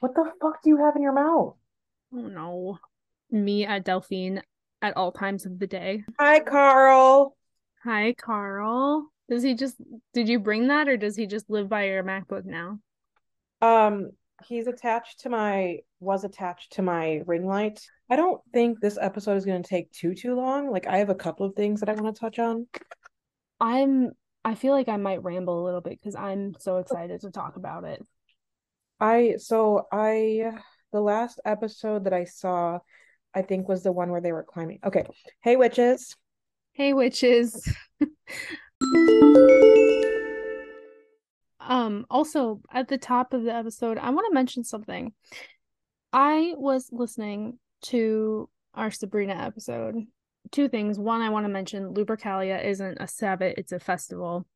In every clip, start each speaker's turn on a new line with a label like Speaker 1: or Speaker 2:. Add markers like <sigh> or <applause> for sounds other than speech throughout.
Speaker 1: What the fuck do you have in your mouth?
Speaker 2: Oh no. Me at Delphine at all times of the day.
Speaker 1: Hi, Carl.
Speaker 2: Hi, Carl. Does he just did you bring that or does he just live by your MacBook now?
Speaker 1: Um, he's attached to my was attached to my ring light. I don't think this episode is going to take too too long. Like I have a couple of things that I want to touch on.
Speaker 2: I'm I feel like I might ramble a little bit because I'm so excited to talk about it.
Speaker 1: I so I the last episode that I saw, I think was the one where they were climbing. Okay. Hey witches.
Speaker 2: Hey witches. um also at the top of the episode, I want to mention something. I was listening to our Sabrina episode. Two things. One, I want to mention Lupercalia isn't a Sabbat, it's a festival.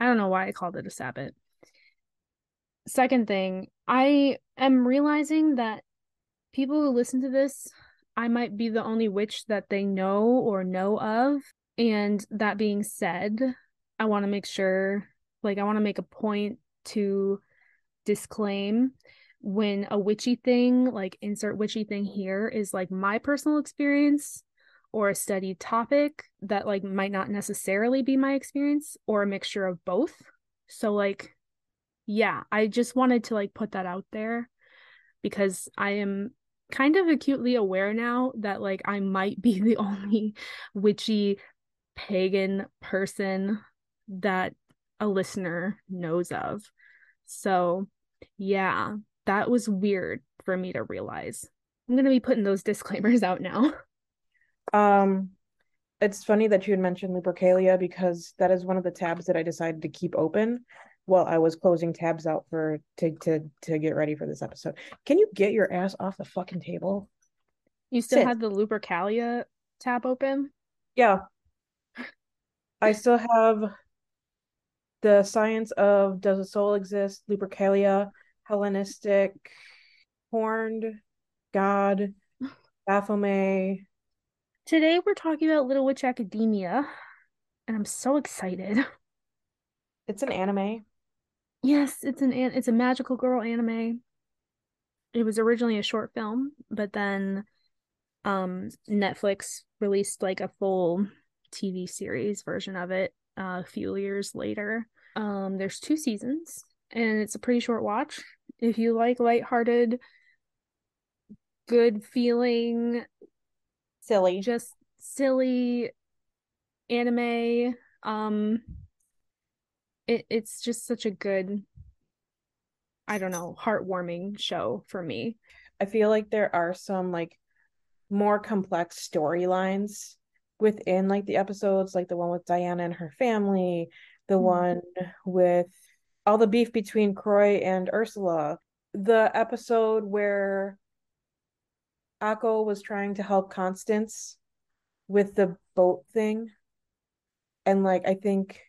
Speaker 2: I don't know why I called it a Sabbat second thing, I am realizing that people who listen to this, I might be the only witch that they know or know of. And that being said, I want to make sure, like, I want to make a point to disclaim when a witchy thing, like, insert witchy thing here, is like my personal experience or a studied topic that, like, might not necessarily be my experience or a mixture of both. So, like, yeah, I just wanted to like put that out there because I am kind of acutely aware now that like I might <laughs> be the only witchy pagan person that a listener knows of. So, yeah, that was weird for me to realize. I'm going to be putting those <laughs> disclaimers out now.
Speaker 1: Um it's funny that you had mentioned Lupercalia because that is one of the tabs that I decided to keep open while I was closing tabs out for to to to get ready for this episode. Can you get your ass off the fucking table?
Speaker 2: You still Sit. had the Lupercalia tab open?
Speaker 1: Yeah. <laughs> I still have the science of does a soul exist, Lupercalia, Hellenistic, horned, God, <laughs> Baphomet.
Speaker 2: Today we're talking about Little Witch Academia, and I'm so excited.
Speaker 1: It's an anime.
Speaker 2: Yes, it's an it's a magical girl anime. It was originally a short film, but then um Netflix released like a full TV series version of it uh, a few years later. Um there's two seasons and it's a pretty short watch. If you like lighthearted good feeling
Speaker 1: silly
Speaker 2: just silly anime um it, it's just such a good i don't know heartwarming show for me
Speaker 1: i feel like there are some like more complex storylines within like the episodes like the one with diana and her family the mm-hmm. one with all the beef between croix and ursula the episode where Akko was trying to help Constance with the boat thing. And like I think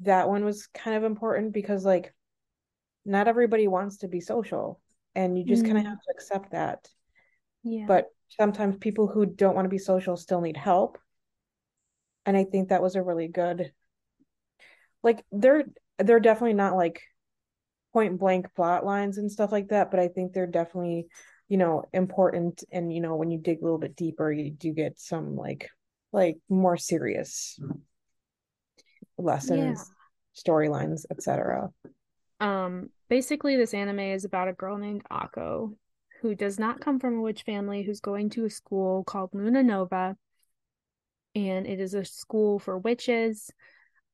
Speaker 1: that one was kind of important because like not everybody wants to be social and you just mm. kind of have to accept that yeah but sometimes people who don't want to be social still need help and i think that was a really good like they're they're definitely not like point blank plot lines and stuff like that but i think they're definitely you know important and you know when you dig a little bit deeper you do get some like like more serious lessons, yeah. storylines, etc.
Speaker 2: Um, basically, this anime is about a girl named Akko who does not come from a witch family, who's going to a school called Luna Nova, and it is a school for witches.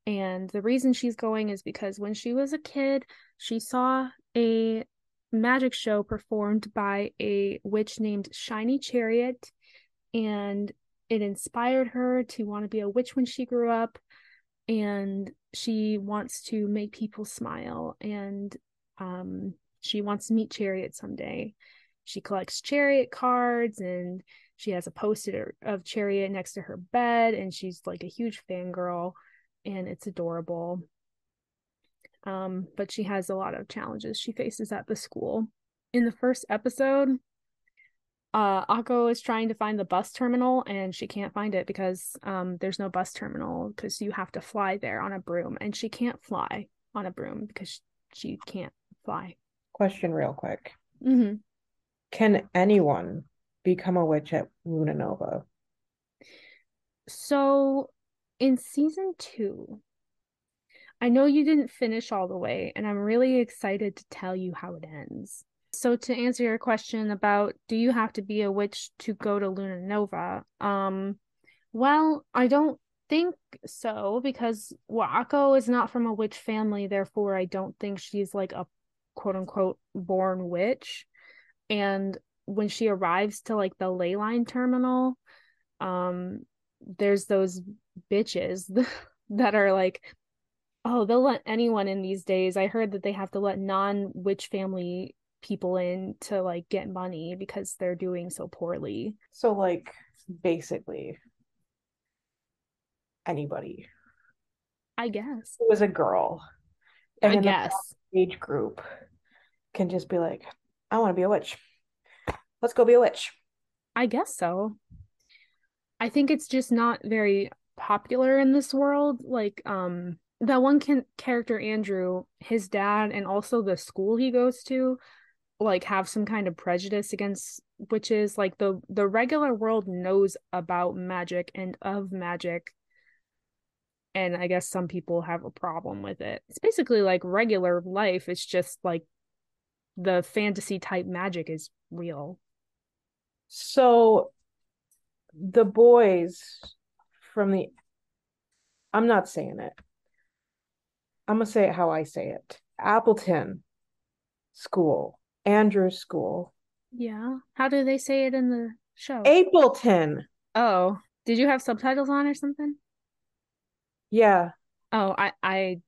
Speaker 2: And the reason she's going is because when she was a kid, she saw a magic show performed by a witch named Shiny Chariot, and it inspired her to want to be a witch when she grew up and she wants to make people smile and um, she wants to meet Chariot someday. She collects Chariot cards and she has a poster of Chariot next to her bed and she's like a huge fangirl and it's adorable. Um, but she has a lot of challenges she faces at the school. In the first episode, uh Akko is trying to find the bus terminal and she can't find it because um there's no bus terminal because you have to fly there on a broom and she can't fly on a broom because she can't fly.
Speaker 1: Question real quick.
Speaker 2: hmm
Speaker 1: Can anyone become a witch at Luna Nova?
Speaker 2: So in season two, I know you didn't finish all the way, and I'm really excited to tell you how it ends. So to answer your question about do you have to be a witch to go to Luna Nova? Um, well, I don't think so because Akko is not from a witch family, therefore I don't think she's like a quote unquote born witch. And when she arrives to like the ley line terminal, um, there's those bitches <laughs> that are like, oh, they'll let anyone in these days. I heard that they have to let non-witch family people in to like get money because they're doing so poorly.
Speaker 1: So, like, basically, anybody
Speaker 2: I guess.
Speaker 1: It was a girl
Speaker 2: I
Speaker 1: and the
Speaker 2: guess.
Speaker 1: age group can just be like, I want to be a witch. Let's go be a witch.
Speaker 2: I guess so. I think it's just not very popular in this world. Like, um, that one can- character, Andrew, his dad, and also the school he goes to, like, have some kind of prejudice against witches. Like, the the regular world knows about magic and of magic, and I guess some people have a problem with it. It's basically like regular life. It's just like the fantasy type magic is real.
Speaker 1: So, the boys from the, I'm not saying it. I'm to say it how I say it. Appleton School, Andrews School,
Speaker 2: Yeah. How do they say it in the show?
Speaker 1: Appleton.
Speaker 2: Oh, did you have subtitles on or something?
Speaker 1: Yeah.
Speaker 2: Oh, I I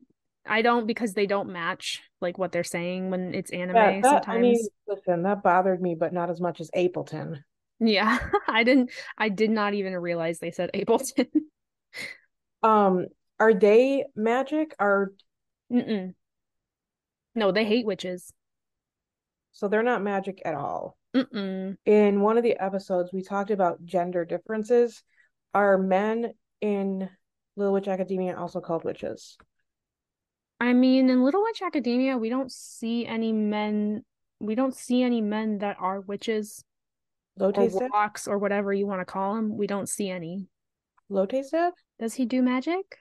Speaker 2: I don't because they don't match like what they're saying when it's anime
Speaker 1: Yeah, that, I mean,
Speaker 2: sometimes.
Speaker 1: listen, that bothered me, but not as much as Appleton.
Speaker 2: Yeah, <laughs> I didn't I did not even realize they said Ableton. <laughs>
Speaker 1: Um, are they magic? Are
Speaker 2: Mm-mm. No, they hate witches.
Speaker 1: So they're not magic at all.
Speaker 2: Mm-mm.
Speaker 1: In one of the episodes, we talked about gender differences. Are men in Little Witch Academia also called witches?
Speaker 2: I mean, in Little Witch Academia, we don't see any men we don't see any men that are witches or warlocks or whatever you want to call them. We don't see any.
Speaker 1: Dad?
Speaker 2: Does he do magic?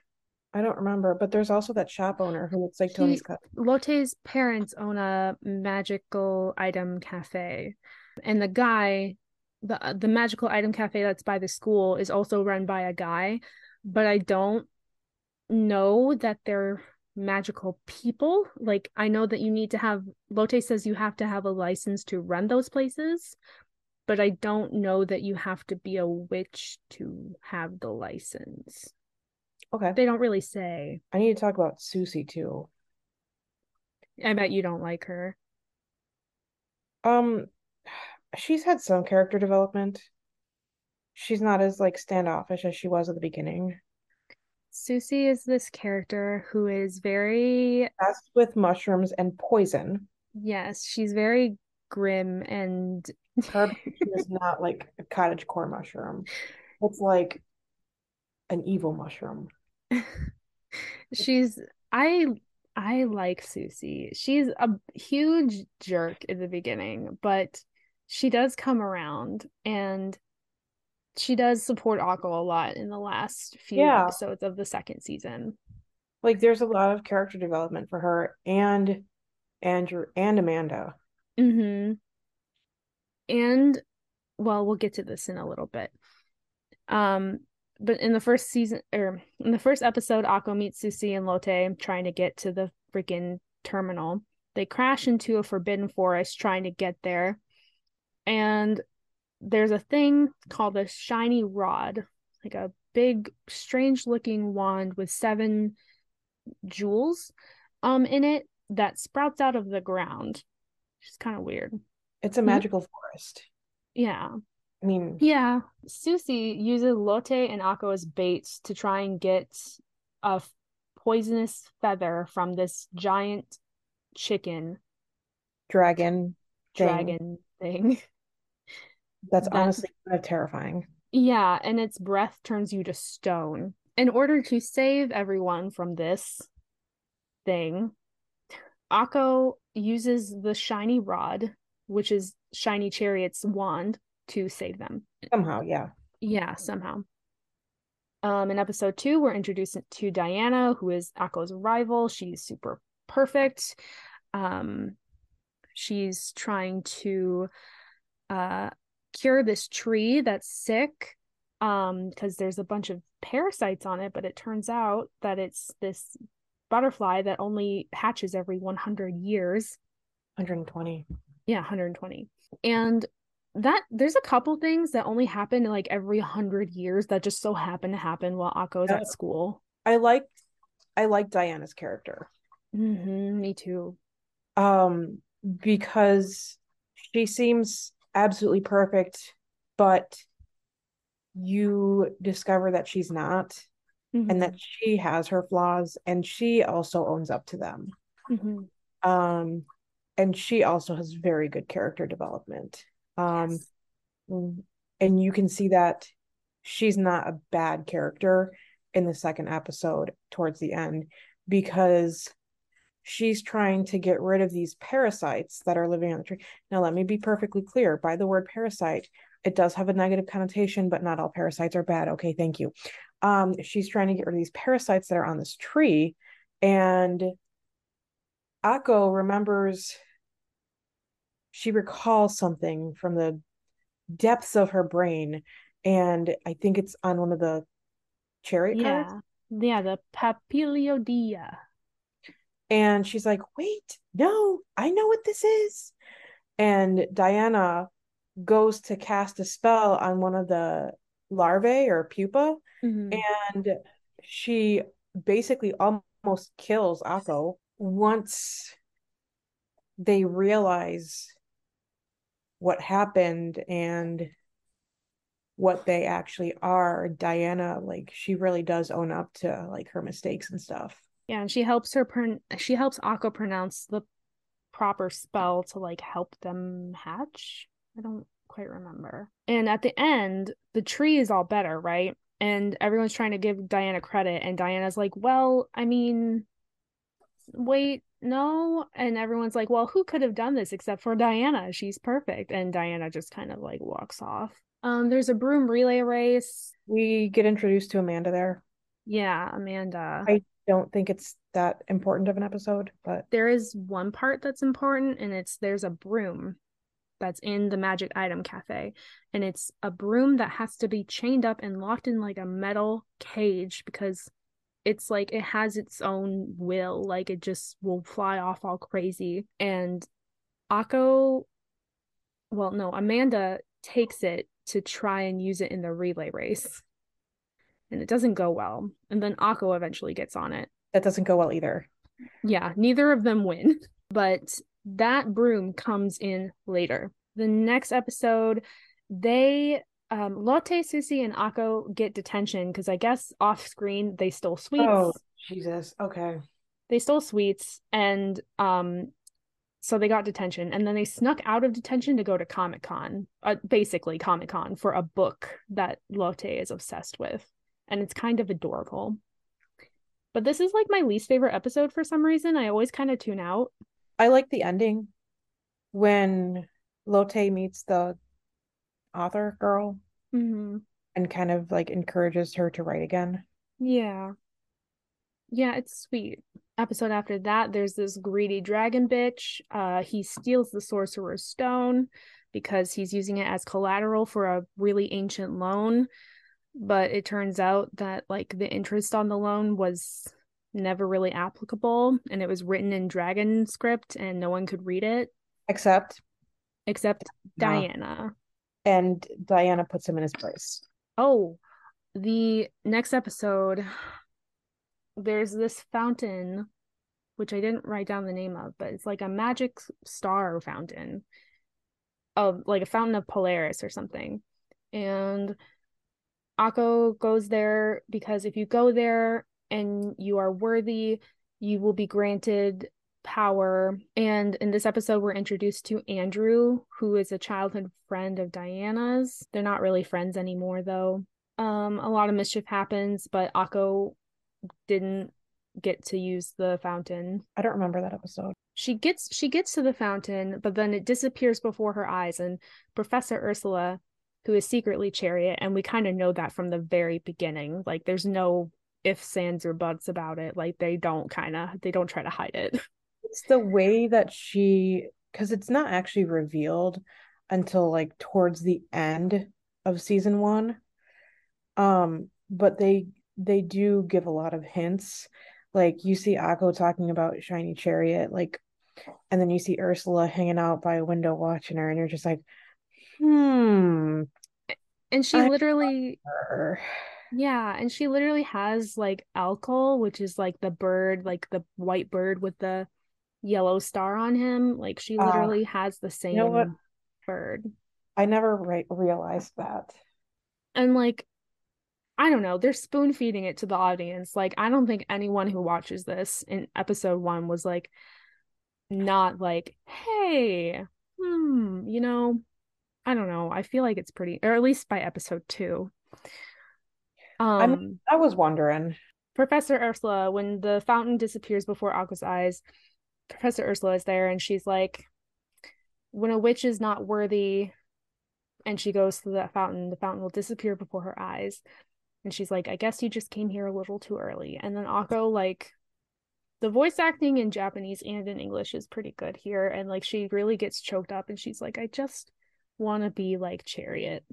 Speaker 1: I don't remember, but there's also that shop owner who looks like
Speaker 2: He-
Speaker 1: Tony's cousin.
Speaker 2: Lotte's parents own a magical item cafe, and the guy, the the magical item cafe that's by the school is also run by a guy, but I don't know that they're magical people. Like I know that you need to have Lotte says you have to have a license to run those places, but I don't know that you have to be a witch to have the license.
Speaker 1: Okay.
Speaker 2: They don't really say.
Speaker 1: I need to talk about Sucy too.
Speaker 2: I bet you don't like her.
Speaker 1: Um, she's had some character development. She's not as like standoffish as she was at the beginning.
Speaker 2: Sucy is this character who is very,
Speaker 1: Obsessed with mushrooms and poison.
Speaker 2: yes, she's very grim and
Speaker 1: Her is <laughs> not like a cottage core mushroom. It's like an evil mushroom. <laughs>
Speaker 2: she's I I like Sucy. She's a huge jerk in the beginning, but she does come around and she does support Akko a lot in the last few
Speaker 1: Yeah.
Speaker 2: episodes of the second season.
Speaker 1: Like there's a lot of character development for her and Andrew and Amanda.
Speaker 2: Mm-hmm. And well, we'll get to this in a little bit. Um, but in the first season or in the first episode, Akko meets Sucy and Lotte trying to get to the freaking terminal. They crash into a forbidden forest trying to get there. And there's a thing called a shiny rod, like a big, strange looking wand with seven jewels um in it that sprouts out of the ground. Which is kind of weird.
Speaker 1: It's a
Speaker 2: Hmm?
Speaker 1: magical forest.
Speaker 2: Yeah.
Speaker 1: I mean,
Speaker 2: Yeah. Sucy uses Lotte and Akko as baits to try and get a f- poisonous feather from this giant chicken
Speaker 1: dragon thing.
Speaker 2: dragon thing. <laughs>
Speaker 1: That's
Speaker 2: that-
Speaker 1: honestly kind of terrifying.
Speaker 2: Yeah, and its breath turns you to stone. In order to save everyone from this thing, Akko uses the shiny rod, which is shiny chariot's wand, to save them.
Speaker 1: Somehow, yeah.
Speaker 2: Yeah, somehow. Um, in episode two, we're introduced to Diana, who is Akko's rival. She's super perfect. Um, she's trying to uh, cure this tree that's sick um, because there's a bunch of parasites on it, but it turns out that it's this butterfly that only hatches every 100 years.
Speaker 1: 120.
Speaker 2: Yeah, 120. And that there's a couple things that only happen like every 100 years that just so happen to happen while Akko is at school.
Speaker 1: I like I like Diana's character.
Speaker 2: Mm-hmm, me too.
Speaker 1: Um because she seems absolutely perfect, but you discover that she's not mm-hmm. and that mm-hmm. she has her flaws and she also owns up to them. Mm-hmm. Um and she also has very good character development. Um yes. and you can see that she's not a bad character in the second episode towards the end because she's trying to get rid of these parasites that are living on the tree. Now, let me be perfectly clear by the word parasite, it does have a negative connotation, but not all parasites are bad. Okay, thank you. Um, she's trying to get rid of these parasites that are on this tree. And Akko remembers, she recalls something from the depths of her brain. And I think it's on one of the chariot
Speaker 2: yeah.
Speaker 1: cards.
Speaker 2: Yeah, the papiliodia
Speaker 1: and she's like wait no i know what this is and diana goes to cast a spell on one of the larvae or pupa mm-hmm. and she basically almost kills akko once they realize what happened and what they actually are diana like she really does own up to like her mistakes and stuff
Speaker 2: yeah, and she helps her pron- she helps Akko pronounce the proper spell to like help them hatch. I don't quite remember. And at the end, the tree is all better, right? And everyone's trying to give Diana credit and Diana's like, "Well, I mean, wait, no." And everyone's like, "Well, who could have done this except for Diana? She's perfect." And Diana just kind of like walks off. Um there's a broom relay race.
Speaker 1: We get introduced to Amanda there.
Speaker 2: Yeah, Amanda.
Speaker 1: I don't think it's that important of an episode, but
Speaker 2: there is one part that's important, and it's there's a broom that's in the magic item cafe and it's a broom that has to be chained up and locked in like a metal cage because it's like it has its own will like it just will fly off all crazy and akko well no amanda takes it to try and use it in the relay race and it doesn't go well. And then Akko eventually gets on it.
Speaker 1: That doesn't go well either.
Speaker 2: Yeah, neither of them win, <laughs> but that broom comes in later. The next episode, they um Lotte, Sucy, and Akko get detention because I guess off screen they stole sweets. Oh,
Speaker 1: Jesus. Okay.
Speaker 2: They stole sweets and um so they got detention and then they snuck out of detention to go to Comic Con, uh, basically Comic Con for a book that Lotte is obsessed with and it's kind of adorable. But this is like my least favorite episode for some reason. I always kind of tune out.
Speaker 1: I like the ending when Lotte meets the author girl mm-hmm. and kind of like encourages her to write again.
Speaker 2: Yeah. Yeah, it's sweet. Episode after that, there's this greedy dragon bitch. Uh, he steals the sorcerer's stone because he's using it as collateral for a really ancient loan but it turns out that like the interest on the loan was never really applicable and it was written in dragon script and no one could read it
Speaker 1: except
Speaker 2: except no. diana
Speaker 1: and diana puts him in his place.
Speaker 2: Oh the next episode there's this fountain which i didn't write down the name of but it's like a magic star fountain of like a fountain of polaris or something. And Akko goes there because if you go there and you are worthy, you will be granted power. And in this episode, we're introduced to Andrew, who is a childhood friend of Diana's. They're not really friends anymore, though. Um, a lot of mischief happens, but Akko didn't get to use the fountain.
Speaker 1: I don't remember that episode.
Speaker 2: she gets she gets to the fountain, but then it disappears before her eyes, and Professor Ursula, who is secretly Chariot, and we kind of know that from the very beginning. Like there's no ifs, ands, or buts about it. Like they don't kind of they don't try to hide it. <laughs>
Speaker 1: It's the way that she because it's not actually revealed until like towards the end of season one. Um, but they they do give a lot of hints. Like you see Akko talking about shiny chariot, like, and then you see Ursula hanging out by a window watching her, and you're just like, hmm.
Speaker 2: And she I literally, yeah, and she literally has like Alcor, which is like the bird, like the white bird with the yellow star on him. Like she uh, literally uh, has the same you know bird.
Speaker 1: I never re- realized that.
Speaker 2: And like I don't know, they're spoon feeding it to the audience. Like, I don't think anyone who watches this in episode one was like, not like, hey, hmm, you know, I don't know. I feel like it's pretty, or at least by episode two.
Speaker 1: Um, I'm, I was wondering.
Speaker 2: Professor Ursula, when the fountain disappears before Akko's eyes, Professor Ursula is there and she's like, when a witch is not worthy and she goes to the fountain, the fountain will disappear before her eyes. And she's like, I guess you just came here a little too early. And then Akko, like, the voice acting in Japanese and in English is pretty good here. And like, she really gets choked up and she's like, I just want to be like Chariot.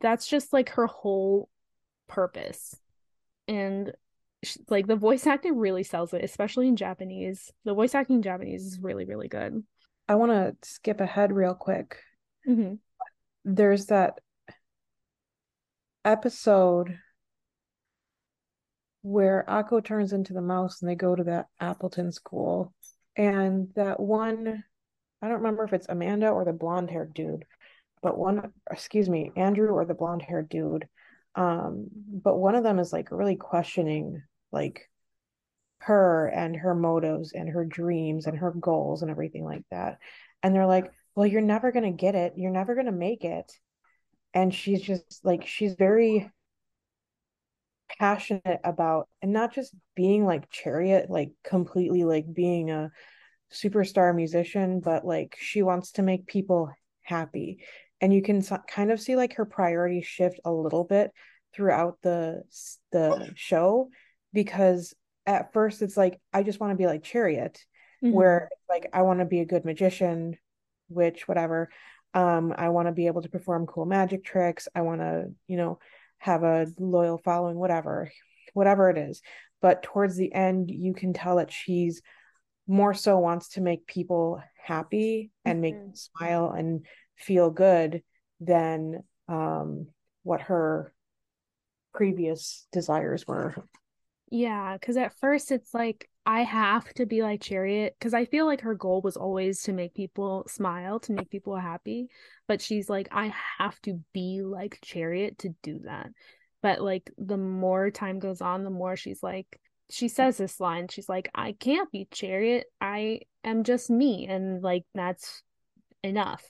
Speaker 2: That's just like her whole purpose. And like, the voice acting really sells it, especially in Japanese. The voice acting in Japanese is really, really good.
Speaker 1: I want to skip ahead real quick.
Speaker 2: Mm-hmm.
Speaker 1: There's that episode where Akko turns into the mouse and they go to that Appleton school. And that one, I don't remember if it's Amanda or the blonde haired dude, but one, excuse me, Andrew or the blonde haired dude. Um, but one of them is like really questioning like her and her motives and her dreams and her goals and everything like that. And they're like, well, you're never going to get it. You're never going to make it. And she's just like, she's very passionate about and not just being like chariot like completely like being a superstar musician but like she wants to make people happy and you can kind of see like her priorities shift a little bit throughout the the show because at first it's like i just want to be like chariot mm-hmm. where like i want to be a good magician which whatever um i want to be able to perform cool magic tricks i want to you know have a loyal following, whatever, whatever it is. But towards the end, you can tell that she's more so wants to make people happy and make mm-hmm. them smile and feel good than um, what her previous desires were.
Speaker 2: Yeah, because at first it's like I have to be like Chariot because I feel like her goal was always to make people smile, to make people happy. But she's like, I have to be like Chariot to do that. But like the more time goes on, the more she's like, she says this line, she's like, I can't be Chariot. I am just me. And like, that's enough.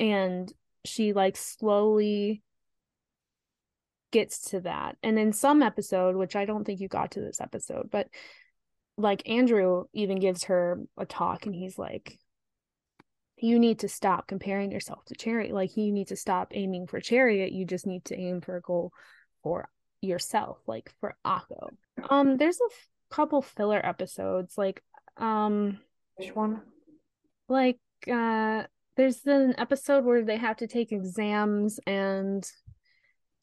Speaker 2: And she like slowly gets to that. And in some episode, which I don't think you got to this episode, but like Andrew even gives her a talk and he's like, you need to stop comparing yourself to Chariot. Like you need to stop aiming for Chariot. You just need to aim for a goal for yourself, like for Akko. Um, there's a f- couple filler episodes, like um
Speaker 1: which one?
Speaker 2: Like uh there's an episode where they have to take exams and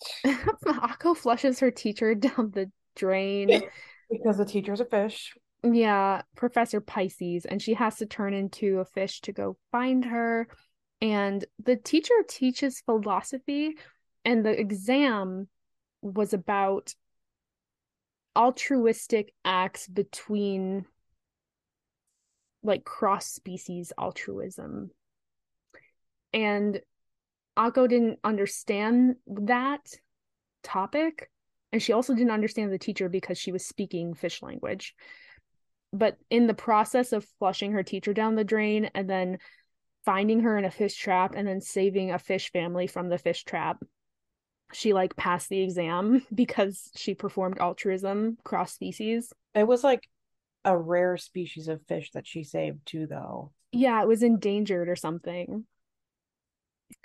Speaker 2: <laughs> Akko flushes her teacher <laughs> down the drain.
Speaker 1: because the teacher's a fish.
Speaker 2: Yeah, Professor Pisces, and she has to turn into a fish to go find her. And the teacher teaches philosophy, and the exam was about altruistic acts between like cross species altruism. And Akko didn't understand that topic and she also didn't understand the teacher because she was speaking fish language but in the process of flushing her teacher down the drain and then finding her in a fish trap and then saving a fish family from the fish trap she like passed the exam <laughs> because she performed altruism cross species
Speaker 1: it was like a rare species of fish that she saved too, though.
Speaker 2: Yeah, it was endangered or something.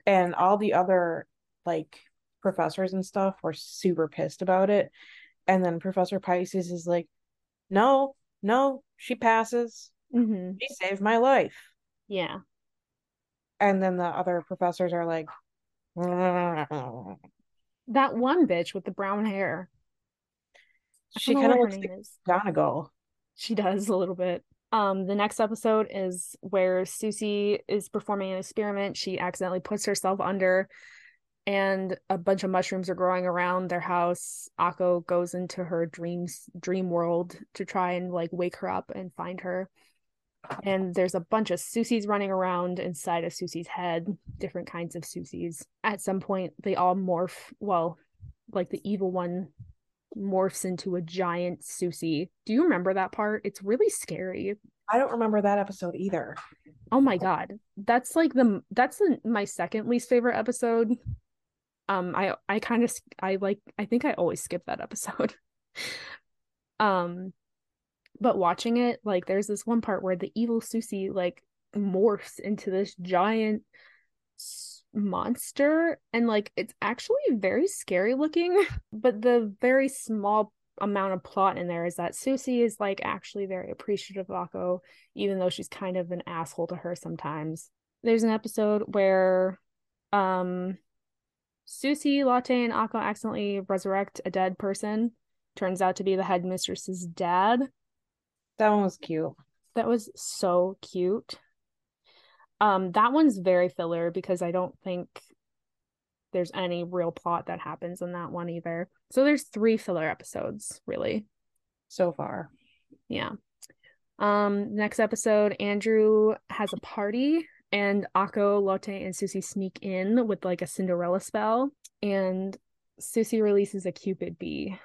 Speaker 1: And all the other like professors and stuff were super pissed about it. And then Professor Pisces is like, no, no, she passes.
Speaker 2: Mm-hmm.
Speaker 1: She saved my life.
Speaker 2: Yeah.
Speaker 1: And then the other professors are like, <laughs>
Speaker 2: that one bitch with the brown hair.
Speaker 1: She kind of looks like is. Donegal.
Speaker 2: She does a little bit. Um, the next episode is where Sucy is performing an experiment. She accidentally puts herself under, and a bunch of mushrooms are growing around their house. Akko goes into her dreams dream world to try and like wake her up and find her. And there's a bunch of Sucys running around inside of Sucy's head, different kinds of Sucys. At some point, they all morph. Well, like the evil one morphs into a giant Sucy. Do you remember that part? It's really scary.
Speaker 1: I don't remember that episode either.
Speaker 2: Oh my god. That's like the that's the, my second least favorite episode. Um I I kind of I like I think I always skip that episode. <laughs> um but watching it like there's this one part where the evil Sucy like morphs into this giant monster and like it's actually very scary looking <laughs> but the very small amount of plot in there is that Sucy is like actually very appreciative of Akko even though she's kind of an asshole to her sometimes. There's an episode where um Sucy Lotte and Akko accidentally resurrect a dead person turns out to be the headmistress's dad.
Speaker 1: That one was cute.
Speaker 2: That was so cute um, that one's very filler because I don't think there's any real plot that happens in that one either. So there's three filler episodes, really.
Speaker 1: So far.
Speaker 2: Yeah. Um, next episode, Andrew has a party and Akko, Lotte, and Sucy sneak in with like a Cinderella spell, and Sucy releases a Cupid bee.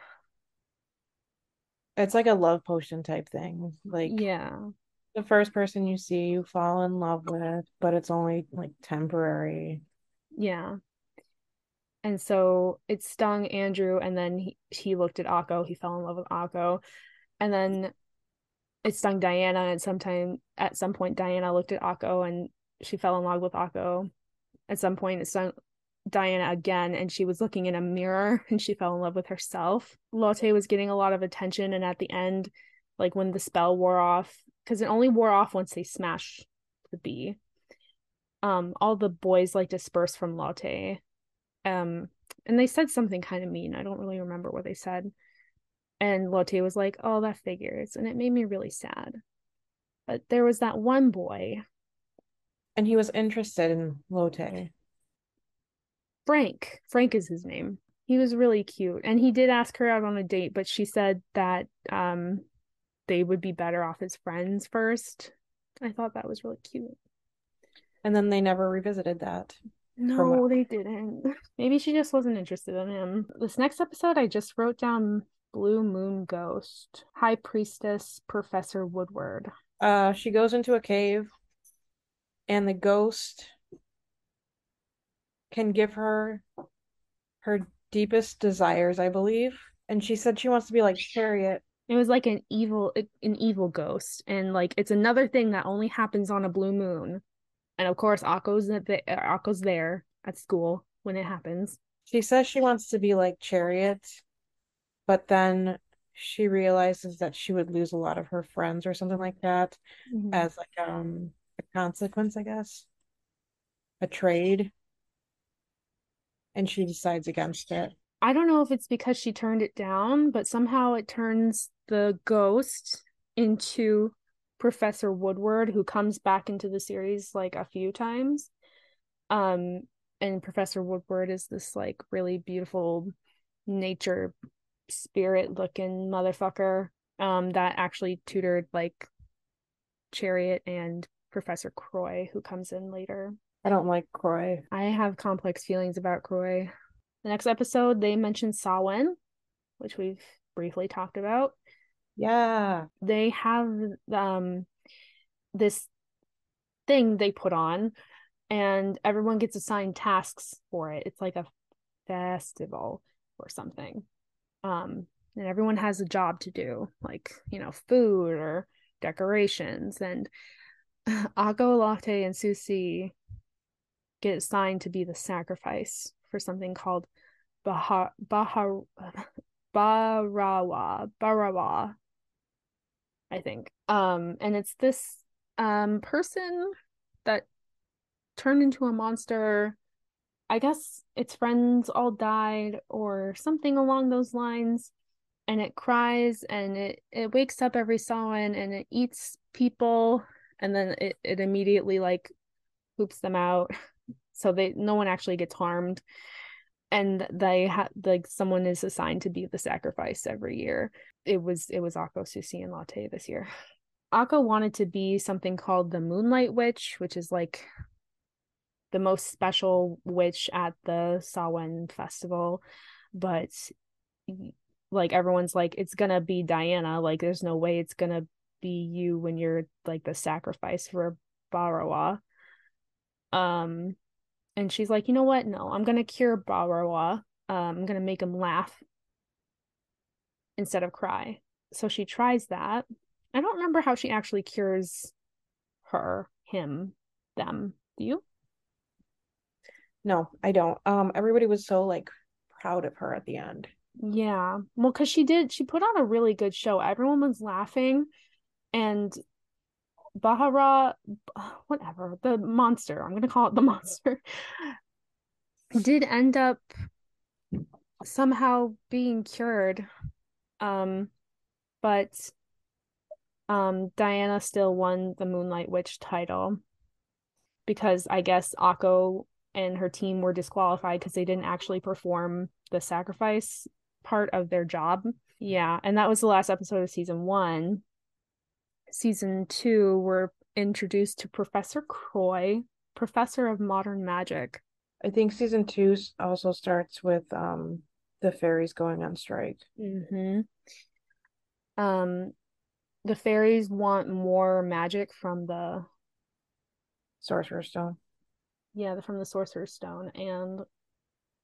Speaker 1: It's like a love potion type thing. Like
Speaker 2: yeah
Speaker 1: the first person you see you fall in love with, but it's only like temporary.
Speaker 2: Yeah. And so it stung Andrew, and then he, he looked at Akko. He fell in love with Akko, and then it stung Diana. And sometime at some point, Diana looked at Akko, and she fell in love with Akko. At some point, it stung Diana again, and she was looking in a mirror, <laughs> and she fell in love with herself. Lotte was getting a lot of attention, and at the end, like when the spell wore off, because it only wore off once they smashed the bee. Um, all the boys like dispersed from Lotte. Um, and they said something kind of mean. I don't really remember what they said. And Lotte was like, "Oh, that figures," and it made me really sad. But there was that one boy,
Speaker 1: and he was interested in Lotte.
Speaker 2: Frank. Frank is his name. He was really cute, and he did ask her out on a date, but she said that um they would be better off as friends first. I thought that was really cute.
Speaker 1: And then they never revisited that.
Speaker 2: No, they didn't. <laughs> Maybe she just wasn't interested in him. This next episode, I just wrote down Blue Moon Ghost, High Priestess Professor Woodward.
Speaker 1: Uh, she goes into a cave, and the ghost can give her her deepest desires, I believe. And she said she wants to be like Chariot
Speaker 2: it was like an evil an evil ghost and like it's another thing that only happens on a blue moon. And of course akko's the akko's there at school when it happens.
Speaker 1: She says she wants to be like chariot but then she realizes that she would lose a lot of her friends or something like that mm-hmm. as like um a consequence i guess. A trade. And she decides against it
Speaker 2: I don't know if it's because she turned it down, but somehow it turns the ghost into Professor Woodward, who comes back into the series like a few times. Um, and Professor Woodward is this like really beautiful nature spirit looking motherfucker um that actually tutored like Chariot and Professor Croix, who comes in later.
Speaker 1: I don't like Croix.
Speaker 2: I have complex feelings about Croix. The next episode, they mentioned Samhain, which we've briefly talked about.
Speaker 1: Yeah.
Speaker 2: They have um this thing they put on and everyone gets assigned tasks for it. It's like a festival or something. Um and everyone has a job to do, like, you know, food or decorations. And <laughs> Akko, Lotte, and Sucy get assigned to be the sacrifice for something called Bahar Bahar <laughs> Barawa Barawa I think. Um and it's this um person that turned into a monster. I guess its friends all died or something along those lines. And it cries and it, it wakes up every Samhain and it eats people and then it, it immediately like poops them out. <laughs> So they no one actually gets harmed. And they had like someone is assigned to be the sacrifice every year. It was it was Akko, Sucy, and Lotte this year. Akko wanted to be something called the Moonlight Witch, which is like the most special witch at the Samhain festival, but like everyone's like it's gonna be Diana. Like there's no way it's gonna be you when you're like the sacrifice for Barawa. Um, and she's like, you know what? No, I'm gonna cure Barawa. Um, I'm gonna make him laugh instead of cry. So she tries that. I don't remember how she actually cures her, him, them. Do you?
Speaker 1: No, I don't. Um, everybody was so like proud of her at the end.
Speaker 2: Yeah. Well, because she did, she put on a really good show. Everyone was laughing, and Bahara, whatever, the monster, I'm going to call it the <laughs> monster, did end up somehow being cured. Um, but um, Diana still won the Moonlight Witch title because I guess Akko and her team were disqualified because they didn't actually perform the sacrifice part of their job. Yeah, and that was the last episode of season one. Season two, we're introduced to Professor Croix, professor of modern magic.
Speaker 1: I think season two also starts with um the fairies going on strike.
Speaker 2: Mm-hmm. Um, the fairies want more magic from the
Speaker 1: Sorcerer's Stone
Speaker 2: yeah, from the Sorcerer's Stone. And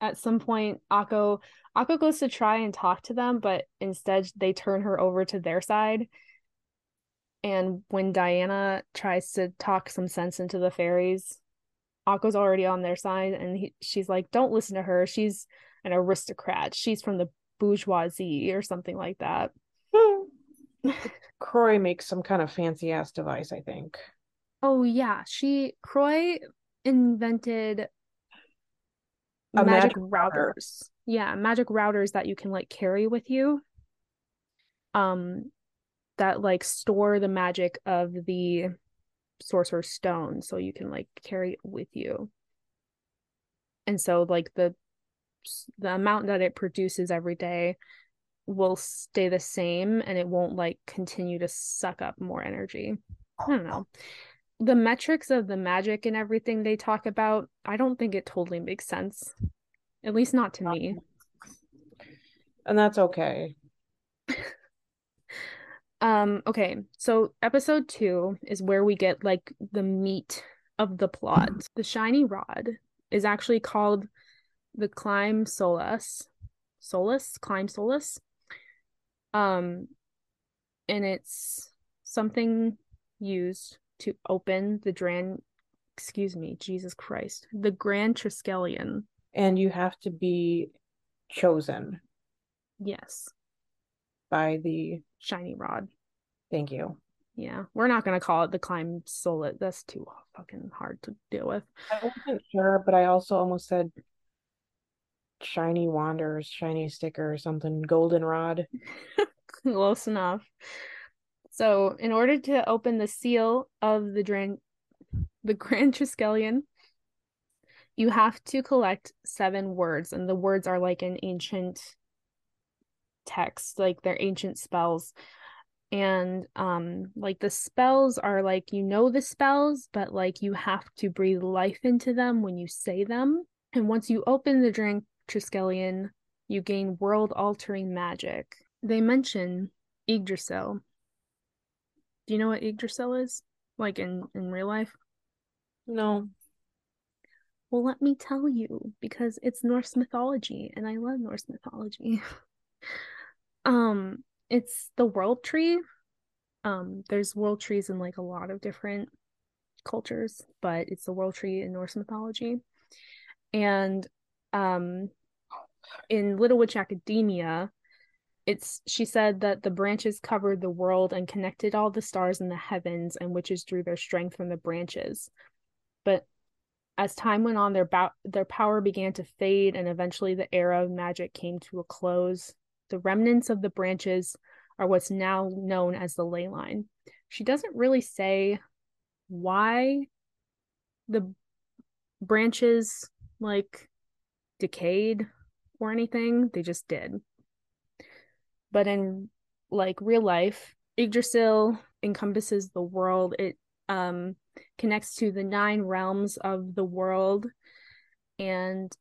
Speaker 2: at some point, Akko Akko goes to try and talk to them, but instead they turn her over to their side. And when Diana tries to talk some sense into the fairies, Akko's already on their side, and he, she's like, "Don't listen to her. She's an aristocrat. She's from the bourgeoisie or something like that." <laughs>
Speaker 1: Croix makes some kind of fancy ass device, I think.
Speaker 2: Oh yeah, she Croix invented
Speaker 1: A
Speaker 2: magic,
Speaker 1: magic router.
Speaker 2: routers. Yeah, magic routers that you can like carry with you. Um that like store the magic of the sorcerer's stone so you can like carry it with you. And so like the the amount that it produces every day will stay the same and it won't like continue to suck up more energy. I don't know the metrics of the magic and everything they talk about, I don't think it totally makes sense. At least not to me.
Speaker 1: And that's okay.
Speaker 2: Um okay, so episode 2 is where we get like the meat of the plot. The shiny rod is actually called the Climb solus. Solus? Climb solus. Um and it's something used to open the Dran excuse me, Jesus Christ, the Grand Triskelion.
Speaker 1: And you have to be chosen.
Speaker 2: Yes.
Speaker 1: By the
Speaker 2: shiny rod.
Speaker 1: Thank you.
Speaker 2: Yeah, we're not gonna call it the climb solet. That's too fucking hard to deal with.
Speaker 1: I wasn't sure, but I also almost said shiny wanders, shiny sticker, or something, goldenrod. <laughs>
Speaker 2: Close enough. So, in order to open the seal of the Dran- the <laughs> Grand Triskelion, you have to collect seven words, and the words are like an ancient text, like they're ancient spells. And um, like the spells are like you know the spells, but like you have to breathe life into them when you say them. And once you open the drink Triskelion, you gain world altering magic. They mention Yggdrasil, do you know what Yggdrasil is? Like in in real life?
Speaker 1: No.
Speaker 2: Well, let me tell you because it's Norse mythology and I love Norse mythology. <laughs> Um, it's the world tree. Um, there's world trees in like a lot of different cultures, but it's the world tree in Norse mythology. And um in Little Witch Academia, it's she said that the branches covered the world and connected all the stars in the heavens and witches drew their strength from the branches but as time went on their ba- their power began to fade and eventually the era of magic came to a close the remnants of the branches are what's now known as the ley line. She doesn't really say why the branches like decayed or anything. They just did. But in like real life, Yggdrasil encompasses the world. It um, connects to the nine realms of the world, and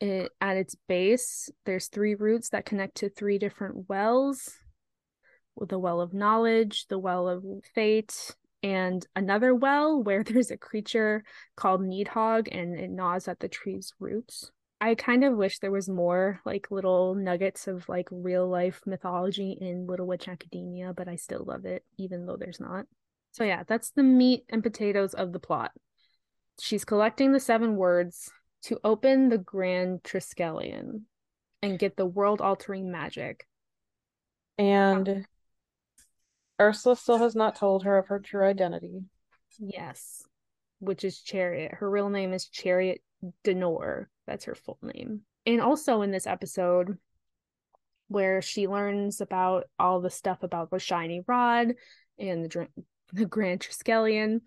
Speaker 2: it at its base, there's three roots that connect to three different wells. The well of knowledge, the well of fate, and another well where <laughs> there's a creature called Nidhogg and it gnaws at the tree's roots. I kind of wish there was more like little nuggets of like real life mythology in Little Witch Academia, but I still love it, even though there's not. So, yeah, that's the meat and potatoes of the plot. She's collecting the seven words to open the Grand Triskelion and get the world altering magic.
Speaker 1: And Ursula still has not told her of her true identity.
Speaker 2: Yes, which is Chariot. Her real name is Chariot du Nord. That's her full name. And also in this episode, where she learns about all the stuff about the shiny rod and the, <laughs> the Grand Triskelion.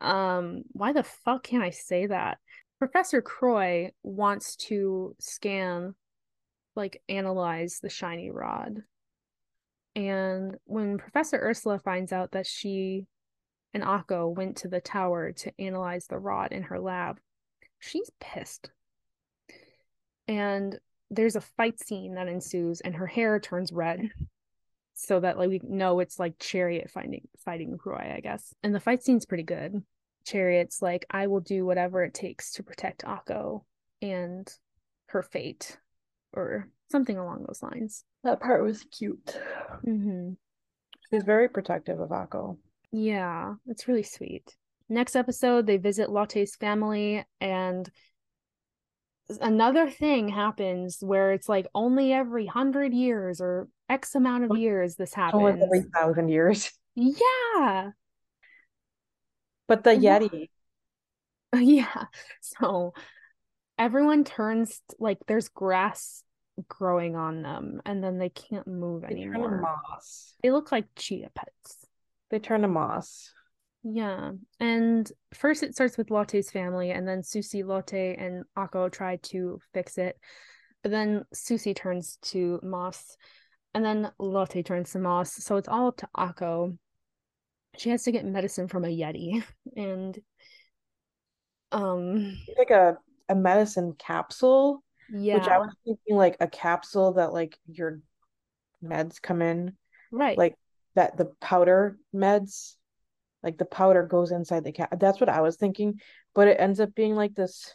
Speaker 2: Um, why the fuck can't I say that? Professor Croix wants to scan, like, analyze the shiny rod. And when Professor Ursula finds out that she and Akko went to the tower to analyze the rod in her lab, she's pissed. And there's a fight scene that ensues, and her hair turns red. So that like we know it's like Chariot fighting fighting Croix, I guess. And the fight scene's pretty good. Chariot's like, I will do whatever it takes to protect Akko and her fate, or something along those lines.
Speaker 1: That part was cute. Mm-hmm. She's very protective of Akko.
Speaker 2: Yeah, it's really sweet. Next episode, they visit Lotte's family, and another thing happens where it's like only every hundred years or X amount of years this happens. Only
Speaker 1: every thousand years. <laughs>
Speaker 2: Yeah.
Speaker 1: But the Yeti. <laughs>
Speaker 2: Yeah. So everyone turns like there's grass growing on them and then they can't move they anymore. moss. They look like Chia Pets.
Speaker 1: They turn to moss.
Speaker 2: Yeah. And first it starts with Lotte's family, and then Sucy, Lotte, and Akko try to fix it. But then Sucy turns to Moss, and then Lotte turns to Moss. So it's all up to Akko. She has to get medicine from a Yeti. <laughs> And um
Speaker 1: like a, a medicine capsule. Yeah. Which I was thinking like a capsule that like your meds come in.
Speaker 2: Right.
Speaker 1: Like that the powder meds like the powder goes inside the cat. That's what I was thinking, but it ends up being like this.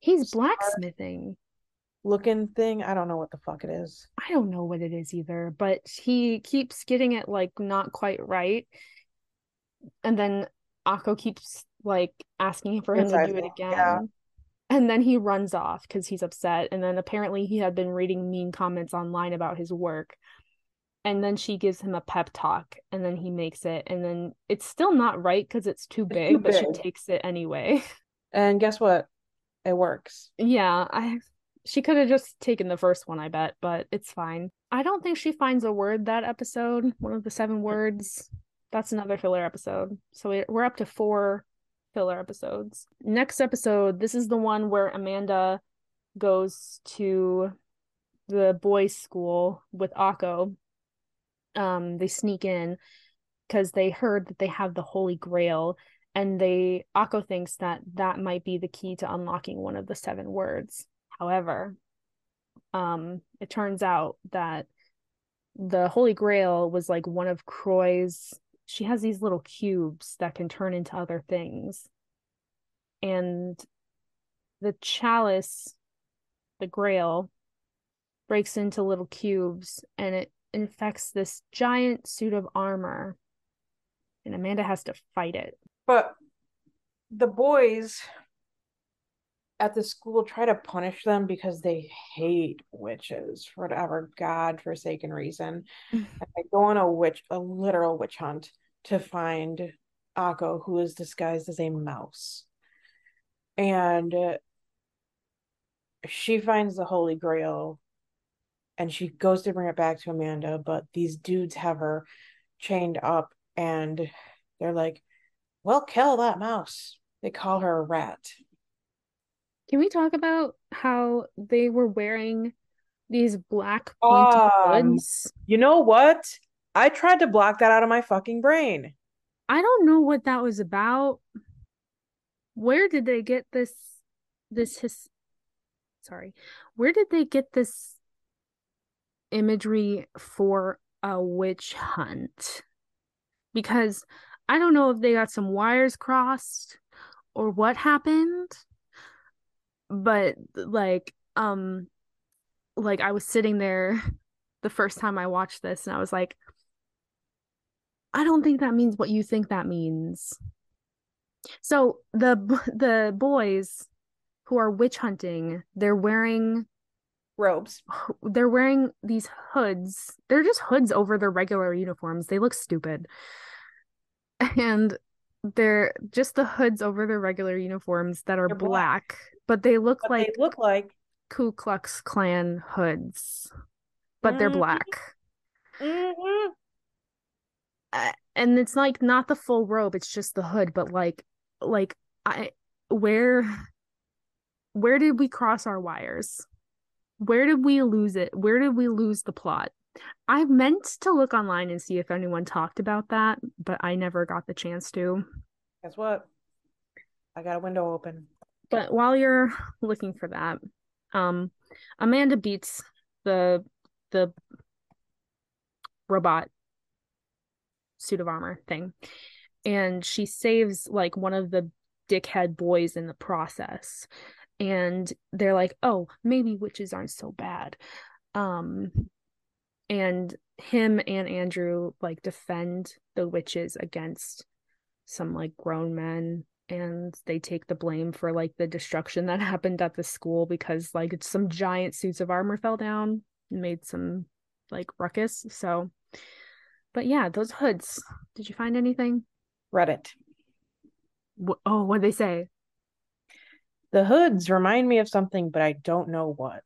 Speaker 2: He's blacksmithing
Speaker 1: looking thing. I don't know what the fuck it is.
Speaker 2: I don't know what it is either, but he keeps getting it like not quite right. And then Akko keeps like asking for him Inside to do it again. Yeah. And then he runs off because he's upset. And then apparently he had been reading mean comments online about his work and then she gives him a pep talk and then he makes it and then it's still not right because it's too big too but she takes it anyway
Speaker 1: and guess what it works
Speaker 2: yeah i she could have just taken the first one i bet but it's fine. I don't think she finds a word that episode one of the seven words. That's another filler episode. So we're up to four filler episodes. Next episode this is the one where amanda goes to the boys school with akko. Um they sneak in because they heard that they have the holy grail and they akko thinks that that might be the key to unlocking one of the seven words however um it turns out that the holy grail was like one of croix's she has these little cubes that can turn into other things and the chalice the grail breaks into little cubes and it infects this giant suit of armor. And Amanda has to fight it.
Speaker 1: But the boys at the school try to punish them because they hate witches for whatever god-forsaken reason. Mm-hmm. and they go on a witch, a literal witch hunt to find Akko, who is disguised as a mouse. And she finds the Holy Grail and she goes to bring it back to Amanda, but these dudes have her chained up and they're like, well, kill that mouse. They call her a rat.
Speaker 2: Can we talk about how they were wearing these black pointy um, hoods?
Speaker 1: You know what? I tried to block that out of my fucking brain.
Speaker 2: I don't know what that was about. Where did they get this this his sorry. Where did they get this imagery for a witch hunt? Because I don't know if they got some wires crossed or what happened. But like um like I was sitting there <laughs> the first time I watched this and I was like I don't think that means what you think that means. So the <laughs> the boys who are witch hunting, they're wearing
Speaker 1: robes.
Speaker 2: They're wearing these hoods. They're just hoods over their regular uniforms. They look stupid. <laughs> And they're just the hoods over their regular uniforms that are black, black, but they look
Speaker 1: but
Speaker 2: like
Speaker 1: they look like
Speaker 2: Ku Klux Klan hoods, but mm-hmm. they're black. Mm-hmm. And it's like not the full robe it's just the hood but like like i where where did we cross our wires? Where did we lose it? Where did we lose the plot? I meant to look online and see if anyone talked about that but i never got the chance to.
Speaker 1: Guess what? I got a window open
Speaker 2: but while you're looking for that um amanda beats the the robot suit of armor thing. And she saves like one of the dickhead boys in the process. And they're like, oh, maybe witches aren't so bad. Um, and him and Andrew like defend the witches against some like grown men and they take the blame for like the destruction that <laughs> happened at the school because like some giant suits of armor fell down and made some like ruckus so but yeah, those hoods. Did you find anything?
Speaker 1: Reddit.
Speaker 2: Oh, what they say?
Speaker 1: The hoods remind me of something, but I don't know what.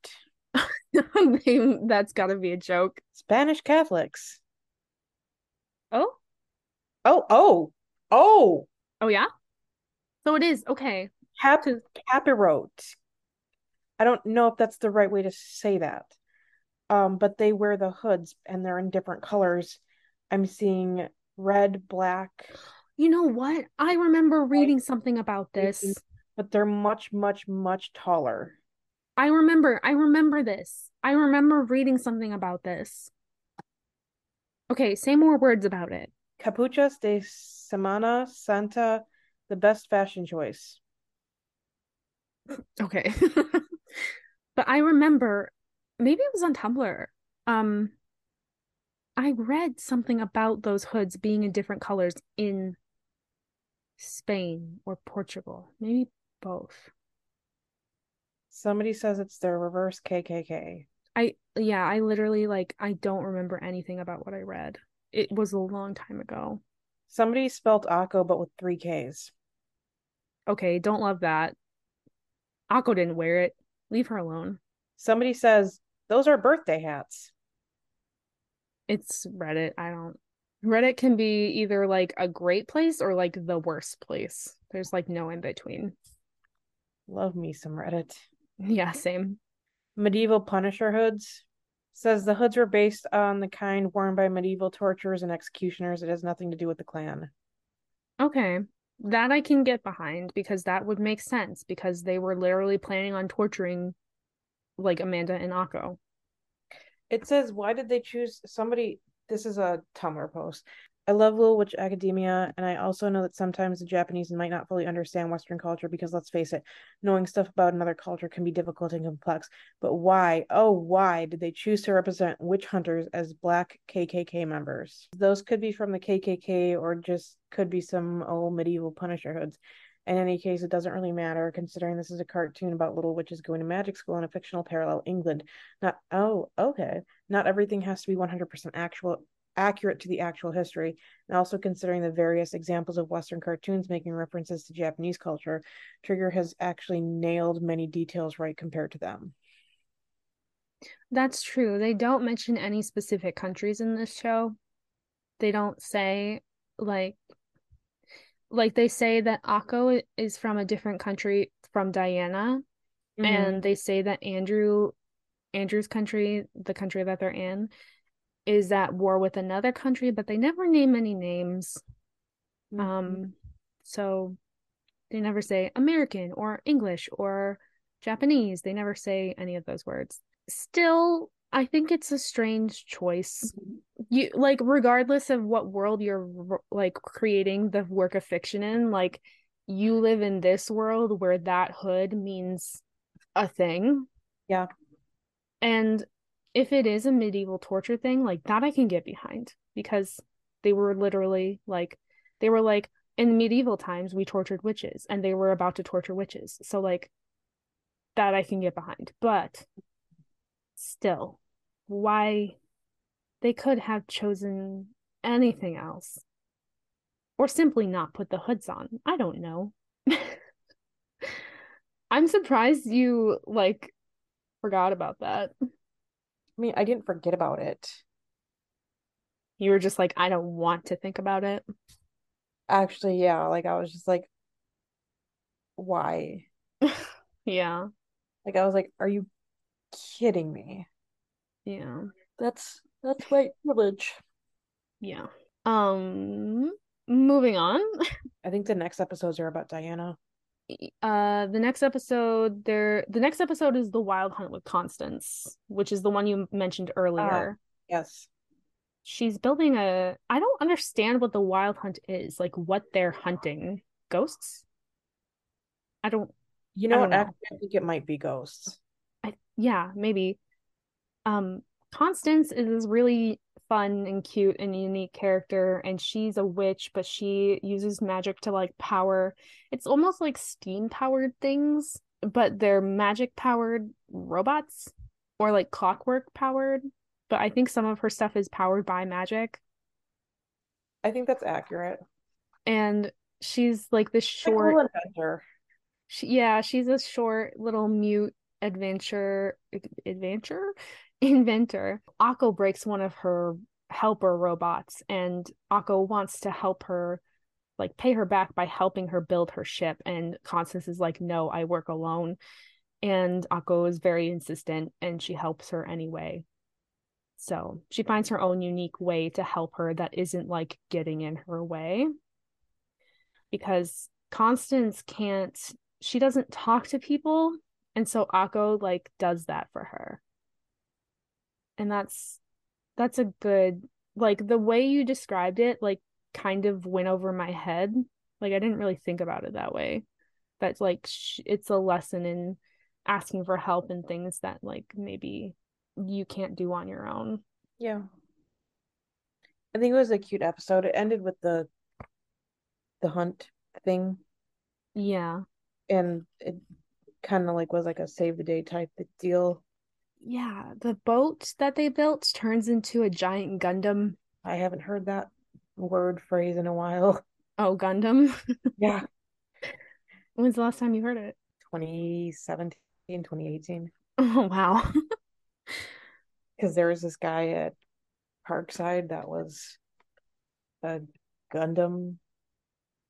Speaker 1: <laughs>
Speaker 2: That's got to be a joke.
Speaker 1: Spanish Catholics.
Speaker 2: Oh?
Speaker 1: Oh, oh, oh.
Speaker 2: Oh, yeah? So it is. Okay.
Speaker 1: Cap- capirote. I don't know if that's the right way to say that. Um, but they wear the hoods and they're in different colors I'm seeing red, black.
Speaker 2: You know what? I remember reading something about this.
Speaker 1: But they're much, much, much taller.
Speaker 2: I remember. I remember this. I remember reading something about this. Okay, say more words about it.
Speaker 1: Capuchas de Semana Santa, the best fashion choice.
Speaker 2: Okay. <laughs> but I remember maybe it was on Tumblr. Um I read something about those hoods being in different colors in Spain or Portugal, maybe both.
Speaker 1: Somebody says it's their reverse KKK.
Speaker 2: I yeah, I literally like I don't remember anything about what I read. It was a long time ago.
Speaker 1: Somebody spelt Akko but with 3 Ks.
Speaker 2: Okay, don't love that. Akko didn't wear it. Leave her alone.
Speaker 1: Somebody says those are birthday hats
Speaker 2: it's Reddit. I don't Reddit can be either like a great place or like the worst place. There's like no in between.
Speaker 1: Love me some Reddit.
Speaker 2: Yeah, same.
Speaker 1: Medieval Punisher hoods says the hoods were based on the kind worn by medieval torturers and executioners. It has nothing to do with the Klan.
Speaker 2: Okay. That I can get behind because that would make sense because they were literally planning on torturing like Amanda and Akko.
Speaker 1: It says, why did they choose somebody? This is a Tumblr post. I love Little Witch Academia, and I also know that sometimes the Japanese might not fully understand Western culture because let's face it, knowing stuff about another culture can be difficult and complex. But why, oh, why did they choose to represent witch hunters as black KKK members? Those could be from the KKK or just could be some old medieval Punisher hoods. In any case, it doesn't really matter considering this is a cartoon about little witches going to magic school in a fictional parallel England. Not, oh, okay. Not everything has to be 100% actual accurate to the actual history, and also considering the various examples of Western cartoons making references to Japanese culture, Trigger has actually nailed many details right compared to them.
Speaker 2: That's true. They don't mention any specific countries in this show. They don't say like like they say that Akko is from a different country from Diana mm-hmm. and they say that Andrew Andrew's country, the country that they're in, is at war with another country, but they never name any names. Mm-hmm. Um, so they never say American or English or Japanese. They never say any of those words. Still, I think it's a strange choice. Mm-hmm. You like regardless of what world you're like creating the work of fiction in, like you live in this world where that hood means a thing.
Speaker 1: Yeah.
Speaker 2: And if it is a medieval torture thing, like that I can get behind because they were literally like they were like in medieval times we tortured witches and they were about to torture witches. So like that I can get behind. But still, why they could have chosen anything else or simply not put the hoods on. I don't know. <laughs> I'm surprised you like forgot about that.
Speaker 1: I mean, I didn't forget about it.
Speaker 2: You were just like, I don't want to think about it.
Speaker 1: Actually, yeah. Like I was just like, why? <laughs>
Speaker 2: yeah.
Speaker 1: Like I was like, are you kidding me?
Speaker 2: Yeah.
Speaker 1: That's that's white privilege.
Speaker 2: Yeah. Um moving on. <laughs>
Speaker 1: I think the next episodes are about Diana
Speaker 2: uh the next episode there the next episode is the wild hunt with constance which is the one you mentioned earlier. uh,
Speaker 1: yes.
Speaker 2: She's building a i don't understand what the wild hunt is like what they're hunting. Ghosts? I don't
Speaker 1: you know what? know. i think it might be ghosts.
Speaker 2: I, yeah maybe. Um constance is really fun and cute and unique character and she's a witch but she uses magic to like power it's almost like steam powered things but they're magic powered robots or like clockwork powered but i think some of her stuff is powered by magic.
Speaker 1: I think that's accurate.
Speaker 2: And she's like this short adventure she, yeah she's a short little mute adventure adventure inventor. Akko breaks one of her helper robots, and Akko wants to help her, like pay her back by helping her build her ship. And Constance is like, "No, I work alone." And Akko is very insistent, and she helps her anyway. So she finds her own unique way to help her that isn't like getting in her way. Because Constance can't, she doesn't talk to people. And so Akko like does that for her and that's that's a good like the way you described it like kind of went over my head. Like i didn't really think about it that way. That's like sh- it's a lesson in asking for help and things that like maybe you can't do on your own.
Speaker 1: Yeah. I think it was a cute episode. It ended with the the hunt thing.
Speaker 2: Yeah.
Speaker 1: And it kind of like was like a save the day type deal
Speaker 2: yeah, the boat that they built turns into a giant Gundam.
Speaker 1: I haven't heard that word phrase in a while. <laughs>
Speaker 2: Oh, Gundam? <laughs>
Speaker 1: yeah.
Speaker 2: When's the last time you heard it?
Speaker 1: 2017, 2018.
Speaker 2: Oh, wow. <laughs>
Speaker 1: Because there was this guy at Parkside that was a Gundam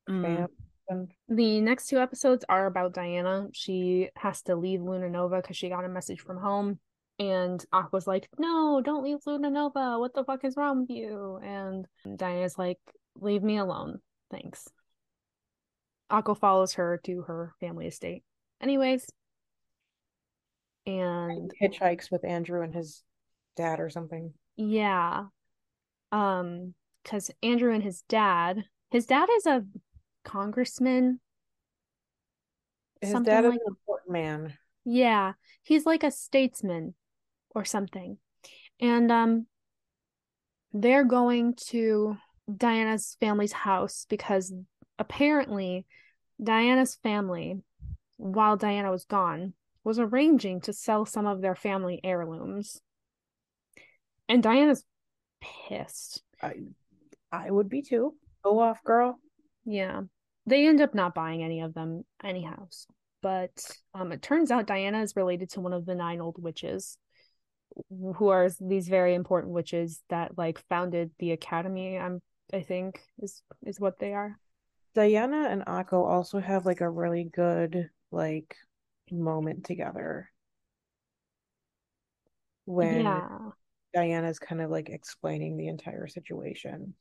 Speaker 1: mm.
Speaker 2: fan. The next two episodes are about Diana. She has to leave Luna Nova because she got a message from home and Akko's like, no, don't leave Luna Nova. What the fuck is wrong with you? And Diana's like, leave me alone. Thanks. Akko follows her to her family estate. Anyways. And
Speaker 1: hitchhikes with Andrew and his dad or something.
Speaker 2: Yeah. Um, because Andrew and his dad, his dad is a congressman.
Speaker 1: His dad is
Speaker 2: like
Speaker 1: an important man.
Speaker 2: yeah, he's like a statesman or something. And um they're going to Diana's family's house because apparently Diana's family, while Diana was gone, was arranging to sell some of their family heirlooms. And Diana's pissed.
Speaker 1: I, I would be too. Go off, girl.
Speaker 2: Yeah. They end up not buying any of them anyhow. But um, it turns out Diana is related to one of the nine old witches, who are these very important witches that like founded the academy. I'm I think is is what they are.
Speaker 1: Diana and Akko also have like a really good like moment together when
Speaker 2: Yeah.
Speaker 1: Diana's kind of like explaining the entire situation.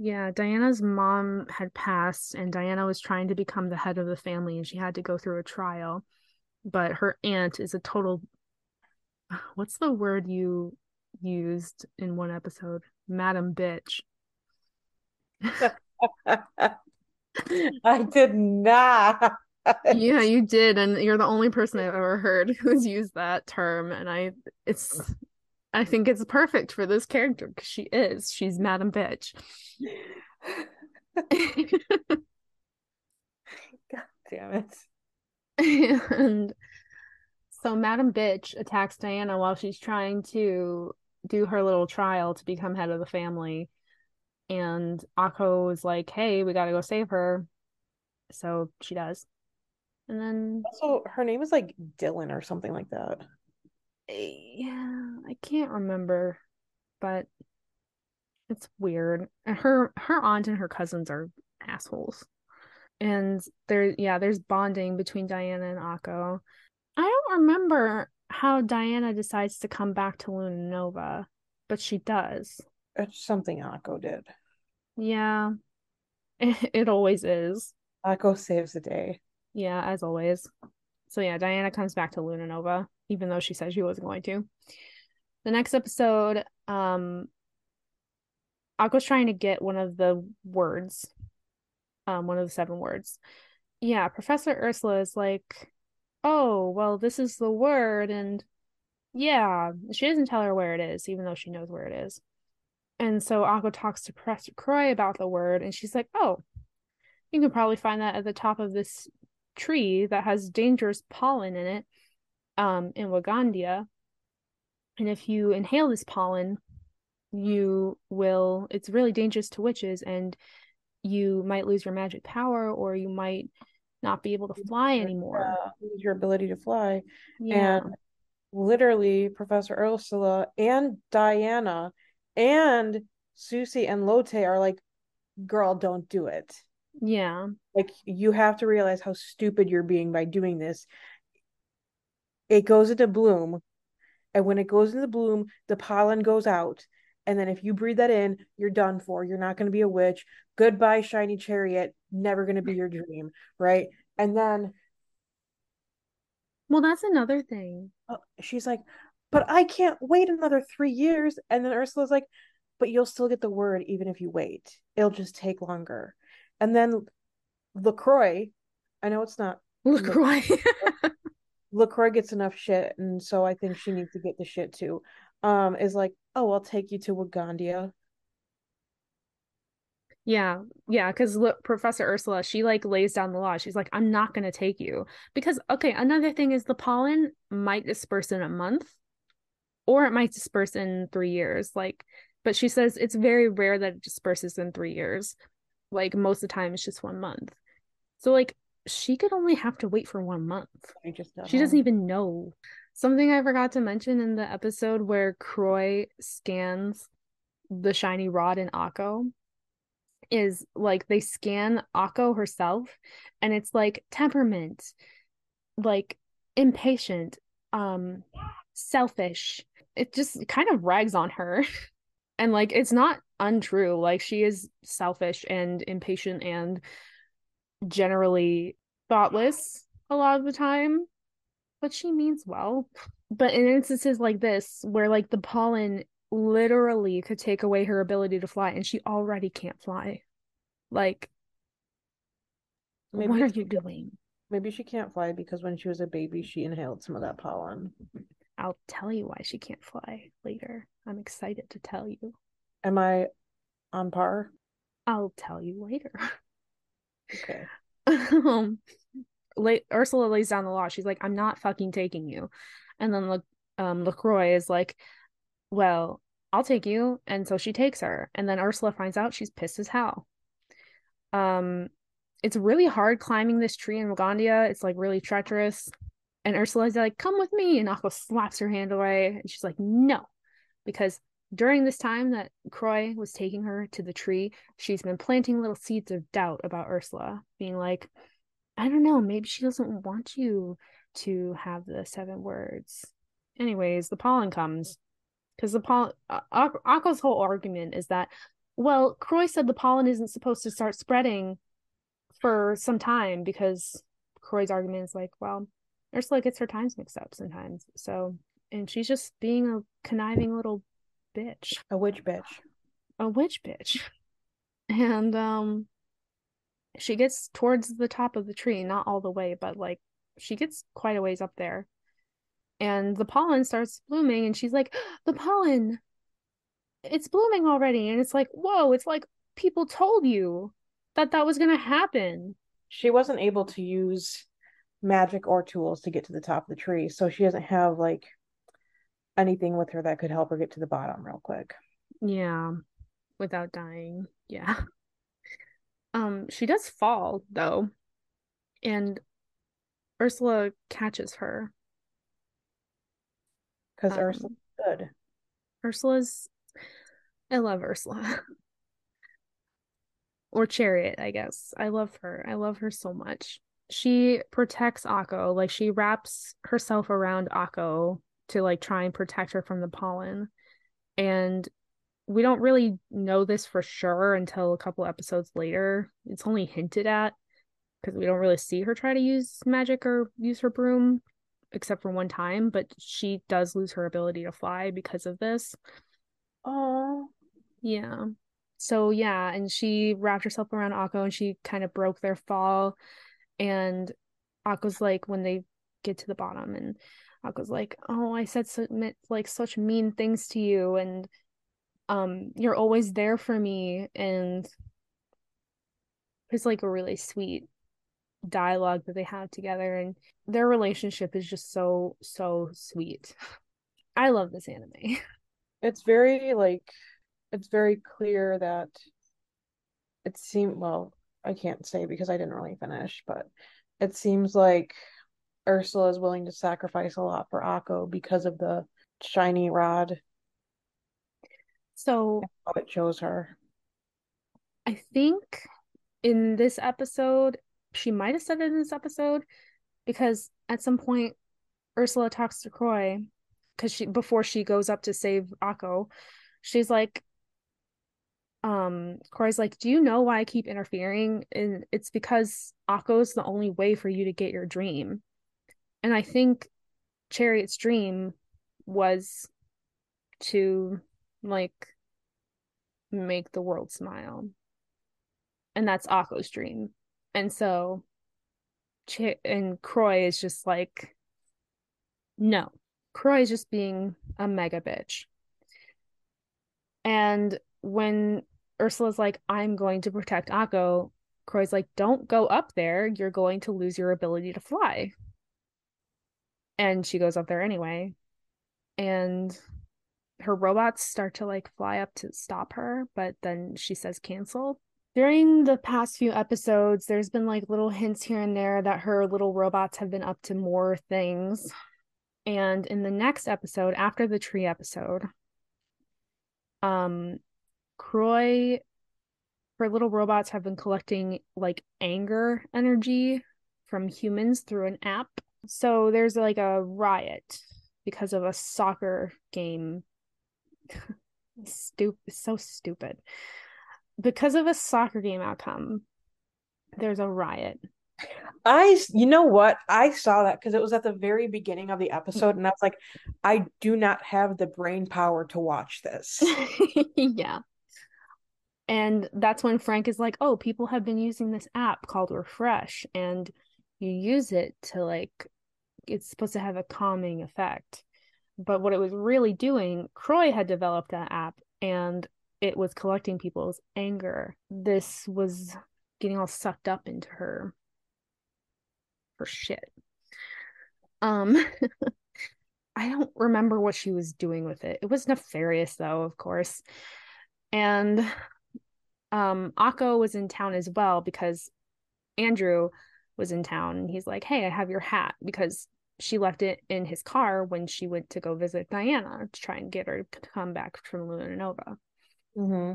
Speaker 2: Yeah, Diana's mom had passed, and Diana was trying to become the head of the family, and she had to go through a trial. But her aunt is a total, <sighs> what's the word you used in one episode? Madam bitch. <laughs>
Speaker 1: I did not.
Speaker 2: Yeah, you did, and you're the only person I've <laughs> ever heard who's used that term, and I, it's, I think it's perfect for this character because she is. She's Madam bitch. <laughs>
Speaker 1: God damn it.
Speaker 2: and so Madam Bitch attacks Diana while she's trying to do her little trial to become head of the family. And Akko is like, hey, we gotta go save her. So she does. And then
Speaker 1: Also, her name is like Dylan or something like that.
Speaker 2: yeah, I can't remember, but it's weird. And her her aunt and her cousins are assholes. And there yeah, there's bonding between Diana and Akko. I don't remember how Diana decides to come back to Luna Nova, but she does.
Speaker 1: It's something Akko did.
Speaker 2: Yeah. It, <laughs> it always is.
Speaker 1: Akko saves the day.
Speaker 2: Yeah, as always. So yeah, Diana comes back to Luna Nova, even though she said she wasn't going to. The next episode, um Akko's trying to get one of the words. Um, one of the seven words. Yeah, Professor Ursula is like, oh, well, this is the word, and yeah, she doesn't tell her where it is, even though she knows where it is. And so Akko talks to Professor Croix about the word, and she's like, oh, you can probably find that at the top of this tree that has dangerous pollen in it, um, in Wagandea. And if you inhale this pollen, you will, it's really dangerous to witches, and you might lose your magic power, or you might not be able to fly anymore.
Speaker 1: Uh, lose your ability to fly.
Speaker 2: Yeah.
Speaker 1: And literally, Professor Ursula and Diana and Sucy and Lotte are like, girl, don't do it.
Speaker 2: Yeah.
Speaker 1: Like, you have to realize how stupid you're being by doing this. It goes into bloom. And when it goes into bloom, the pollen goes out. And then if you breathe that in, you're done for. You're not going to be a witch. Goodbye, shiny chariot. Never going to be your dream. Right. And then
Speaker 2: Well, that's another thing.
Speaker 1: uh, she's like, but I can't wait another three years. And then Ursula's like, but you'll still get the word even if you wait. It'll just take longer. And then LaCroix, I know it's not
Speaker 2: LaCroix.
Speaker 1: LaCroix <laughs> gets enough shit, and so I think she needs to get the shit too. Um, is like, oh, I'll take you to Wagandea.
Speaker 2: Yeah, yeah, because look, Professor Ursula, she like lays down the law. She's like, I'm not gonna take you because okay, another thing is the pollen might disperse in a month, or it might disperse in three years. Like, but she says it's very rare that it disperses in three years. Like most of the time, it's just one month. So like she could only have to wait for one month.
Speaker 1: I just don't
Speaker 2: She doesn't even know. Something I forgot to mention in the episode where Croix scans the shiny rod in Akko is like they scan Akko herself and it's like temperament, like impatient, um, selfish. It just kind of rags on her. <laughs> And like it's not untrue. Like she is selfish and impatient and generally thoughtless a lot of the time, but she means well. But in instances like this, where like the pollen literally could take away her ability to fly, and she already can't fly. Like,
Speaker 1: Maybe
Speaker 2: what are you doing?
Speaker 1: Maybe she can't fly because when she was a baby, she inhaled some of that pollen.
Speaker 2: I'll tell you why she can't fly later. I'm excited to tell you.
Speaker 1: Am I on par?
Speaker 2: I'll tell you later.
Speaker 1: Okay. <laughs>
Speaker 2: um, La- Ursula lays down the law. She's like, "I'm not fucking taking you," and then Le- um, Lacroix is like, "Well, I'll take you," and so she takes her. And then Ursula finds out she's pissed as hell. Um, it's really hard climbing this tree in Wagandea. It's like really treacherous. And Ursula's like, "Come with me," and Akko slaps her hand away, and she's like, "No," because during this time that Croix was taking her to the tree, she's been planting little seeds of doubt about Ursula, being like, I don't know, maybe she doesn't want you to have the seven words. Anyways, the pollen comes because the pollen. Uh, Akko's whole argument is that, well, Croix said the pollen isn't supposed to start spreading for some time because Croix's argument is like, well, Ursula gets her times mixed up sometimes. So, and she's just being a conniving little bitch
Speaker 1: A witch bitch.
Speaker 2: a witch bitch. <laughs> And um she gets towards the top of the tree, not all the way, but like she gets quite a ways up there. And the pollen starts blooming and she's like, <gasps> "The pollen it's blooming already." And it's like, "Whoa, it's like people told you that that was going to happen."
Speaker 1: She wasn't able to use magic or tools to get to the top of the tree, so she doesn't have like anything with her that could help her get to the bottom real quick.
Speaker 2: Yeah, without dying. Yeah. Um she does fall though. And Ursula catches her
Speaker 1: Because
Speaker 2: Um,
Speaker 1: Ursula's good.
Speaker 2: Ursula's I love Ursula. <laughs> or Chariot, I guess. I love her. I love her so much. She protects Akko, like she wraps herself around Akko to like try and protect her from the pollen. And we don't really know this for sure until a couple episodes later. It's only hinted at because we don't really see her try to use magic or use her broom except for one time, but she does lose her ability to fly because of this.
Speaker 1: Oh,
Speaker 2: Yeah. So yeah, and she wrapped herself around Akko and she kind of broke their fall. And Akko's like when they get to the bottom and Akko's like, "Oh, I said so, like such mean things to you and um you're always there for me." And it's like a really sweet dialogue that they have together and their relationship is just so so sweet. I love this anime. <laughs>
Speaker 1: it's very like it's very clear that it seemed well, I can't say because I didn't really finish, but it seems like Ursula is willing to sacrifice a lot for Akko because of the shiny rod
Speaker 2: So
Speaker 1: it shows her.
Speaker 2: I think in this episode, she might have said it in this episode because at some point Ursula talks to Croix because she before she goes up to save Akko, she's like, um, Croix's like, Do you know why I keep interfering? And it's because Akko's the only way for you to get your dream. And I think Chariot's dream was to like make the world smile. And that's Akko's dream. And so Ch- and Croix is just like no. Croix is just being a mega bitch. And when Ursula's like, I'm going to protect Akko, Croix's like, don't go up there. You're going to lose your ability to fly. And she goes up there anyway. And her robots start to like fly up to stop her, but then she says cancel. During the past few episodes, there's been like little hints here and there that her little robots have been up to more things. And in the next episode, after the tree episode, um, Croix, her little robots have been collecting like anger energy from humans through an app. So there's like a riot because of a soccer game. <laughs> stupid, so stupid. Because of a soccer game outcome, there's a riot
Speaker 1: I, you know what? I saw that because it was at the very beginning of the episode, and I was like, I do not have the brain power to watch this. <laughs>
Speaker 2: yeah. And that's when Frank is like, oh, people have been using this app called Refresh, and you use it to like, it's supposed to have a calming effect. But what it was really doing, Croix had developed that app and it was collecting people's anger. This was getting all sucked up into her her shit. Um <laughs> I don't remember what she was doing with it. It was nefarious though, of course. And um Akko was in town as well because Andrew was in town and he's like, "Hey, I have your hat because she left it in his car when she went to go visit Diana to try and get her to come back from Luna Nova.
Speaker 1: Mm-hmm.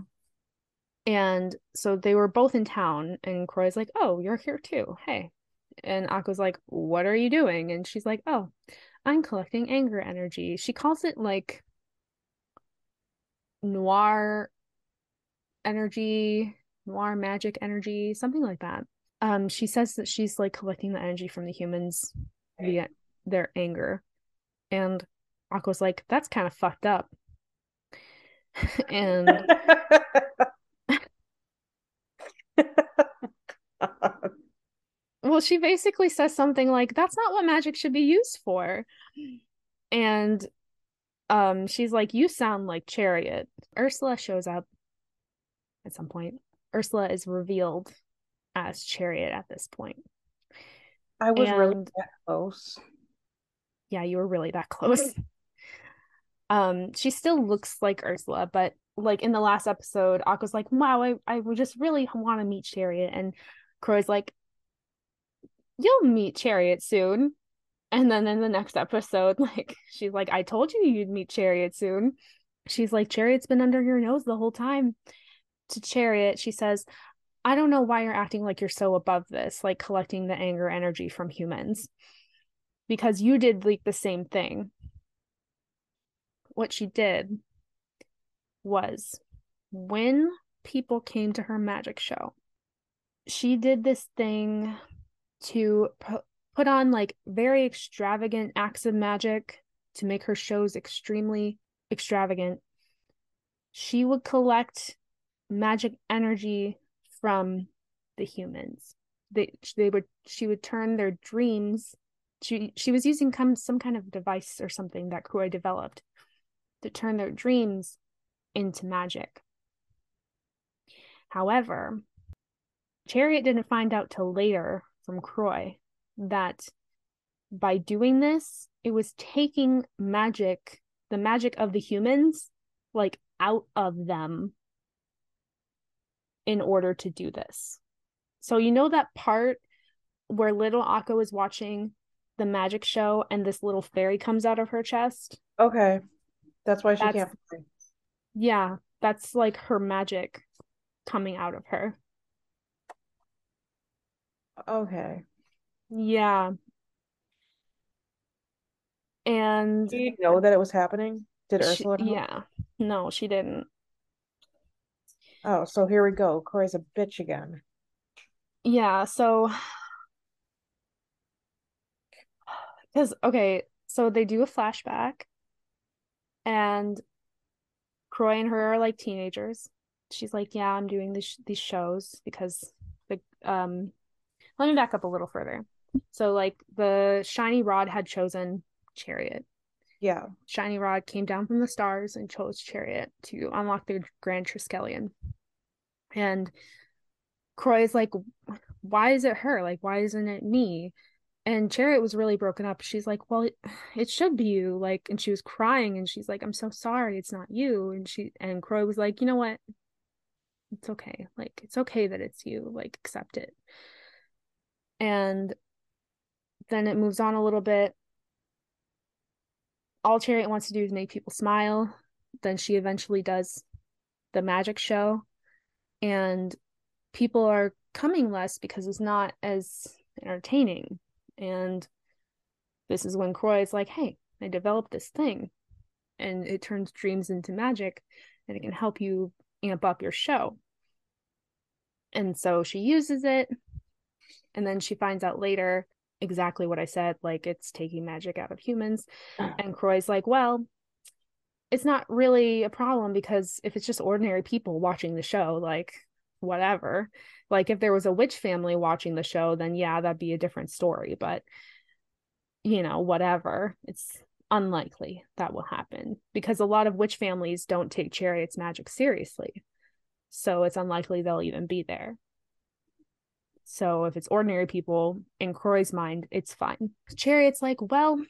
Speaker 2: And so they were both in town, and Croix's like, "Oh, you're here too. Hey." And Akko's like, "What are you doing?" And she's like, "Oh, I'm collecting anger energy." She calls it like noir energy, noir magic energy, something like that. Um, she says that she's like collecting the energy from the humans via their anger. And Akko's like, that's kind of fucked up. <laughs> and <laughs> well, she basically says something like, that's not what magic should be used for. And um she's like, You sound like Chariot. Ursula shows up at some point. Ursula is revealed as Chariot at this point.
Speaker 1: I was and, really that close
Speaker 2: yeah, you were really that <laughs> close. Um, she still looks like Ursula, but like in the last episode, Akko's like, wow, I, I just really want to meet Chariot. And Croix's like, you'll meet Chariot soon. And then in the next episode, <laughs> like, she's like, I told you you'd meet Chariot soon. She's like, Chariot's been under your nose the whole time. To Chariot, she says, I don't know why you're acting like you're so above this, like collecting the anger energy from humans because you did like the same thing. What she did was when people came to her magic show, she did this thing to put on like very extravagant acts of magic to make her shows extremely extravagant. She would collect magic energy from the humans. They they would she would turn their dreams she she was using come, some kind of device or something that Croix developed to turn their dreams into magic. However, Chariot didn't find out till later from Croix that by doing this, it was taking magic, the magic of the humans, like out of them in order to do this. So you know that part where little Akko is watching the magic show and this little fairy comes out of her chest.
Speaker 1: Okay. That's why she that's, can't fly.
Speaker 2: Yeah, that's like her magic coming out of her.
Speaker 1: Okay.
Speaker 2: Yeah. And
Speaker 1: did you know that it was happening? Did Ursula
Speaker 2: she, Yeah. No, she didn't.
Speaker 1: Oh, so here we go. Croix's a bitch again.
Speaker 2: Yeah, so <sighs> because okay, so they do a flashback, and Croix and her are like teenagers. She's like, "Yeah, I'm doing these these shows because the um." Let me back up a little further. So, like, the shiny rod had chosen Chariot.
Speaker 1: Yeah,
Speaker 2: shiny rod came down from the stars and chose Chariot to unlock the Grand Triskelion. And Croix is like, "Why is it her? Like, why isn't it me?" And Chariot was really broken up. She's like, "Well, it, it should be you." Like, and she was crying, and she's like, "I'm so sorry, it's not you." And she and Croix was like, "You know what? It's okay. Like, it's okay that it's you. Like, accept it." And then it moves on a little bit. All Chariot wants to do is make people smile. Then she eventually does the magic show, and people are coming less because it's not as entertaining and this is when Croix is like, hey, I developed this thing. And it turns dreams into magic and it can help you amp up your show. And so she uses it And then she finds out later exactly what I said, like it's taking magic out of humans. Uh-huh. And Croix's like, well, it's not really a problem because if it's just ordinary people watching the show, like whatever. Like if there was a witch family watching the show, then yeah, that'd be a different story. But you know, whatever. It's unlikely that will happen because a lot of witch families don't take Chariot's magic seriously. So it's unlikely they'll even be there. So if it's ordinary people, in Croix's mind, it's fine. Chariot's like, well,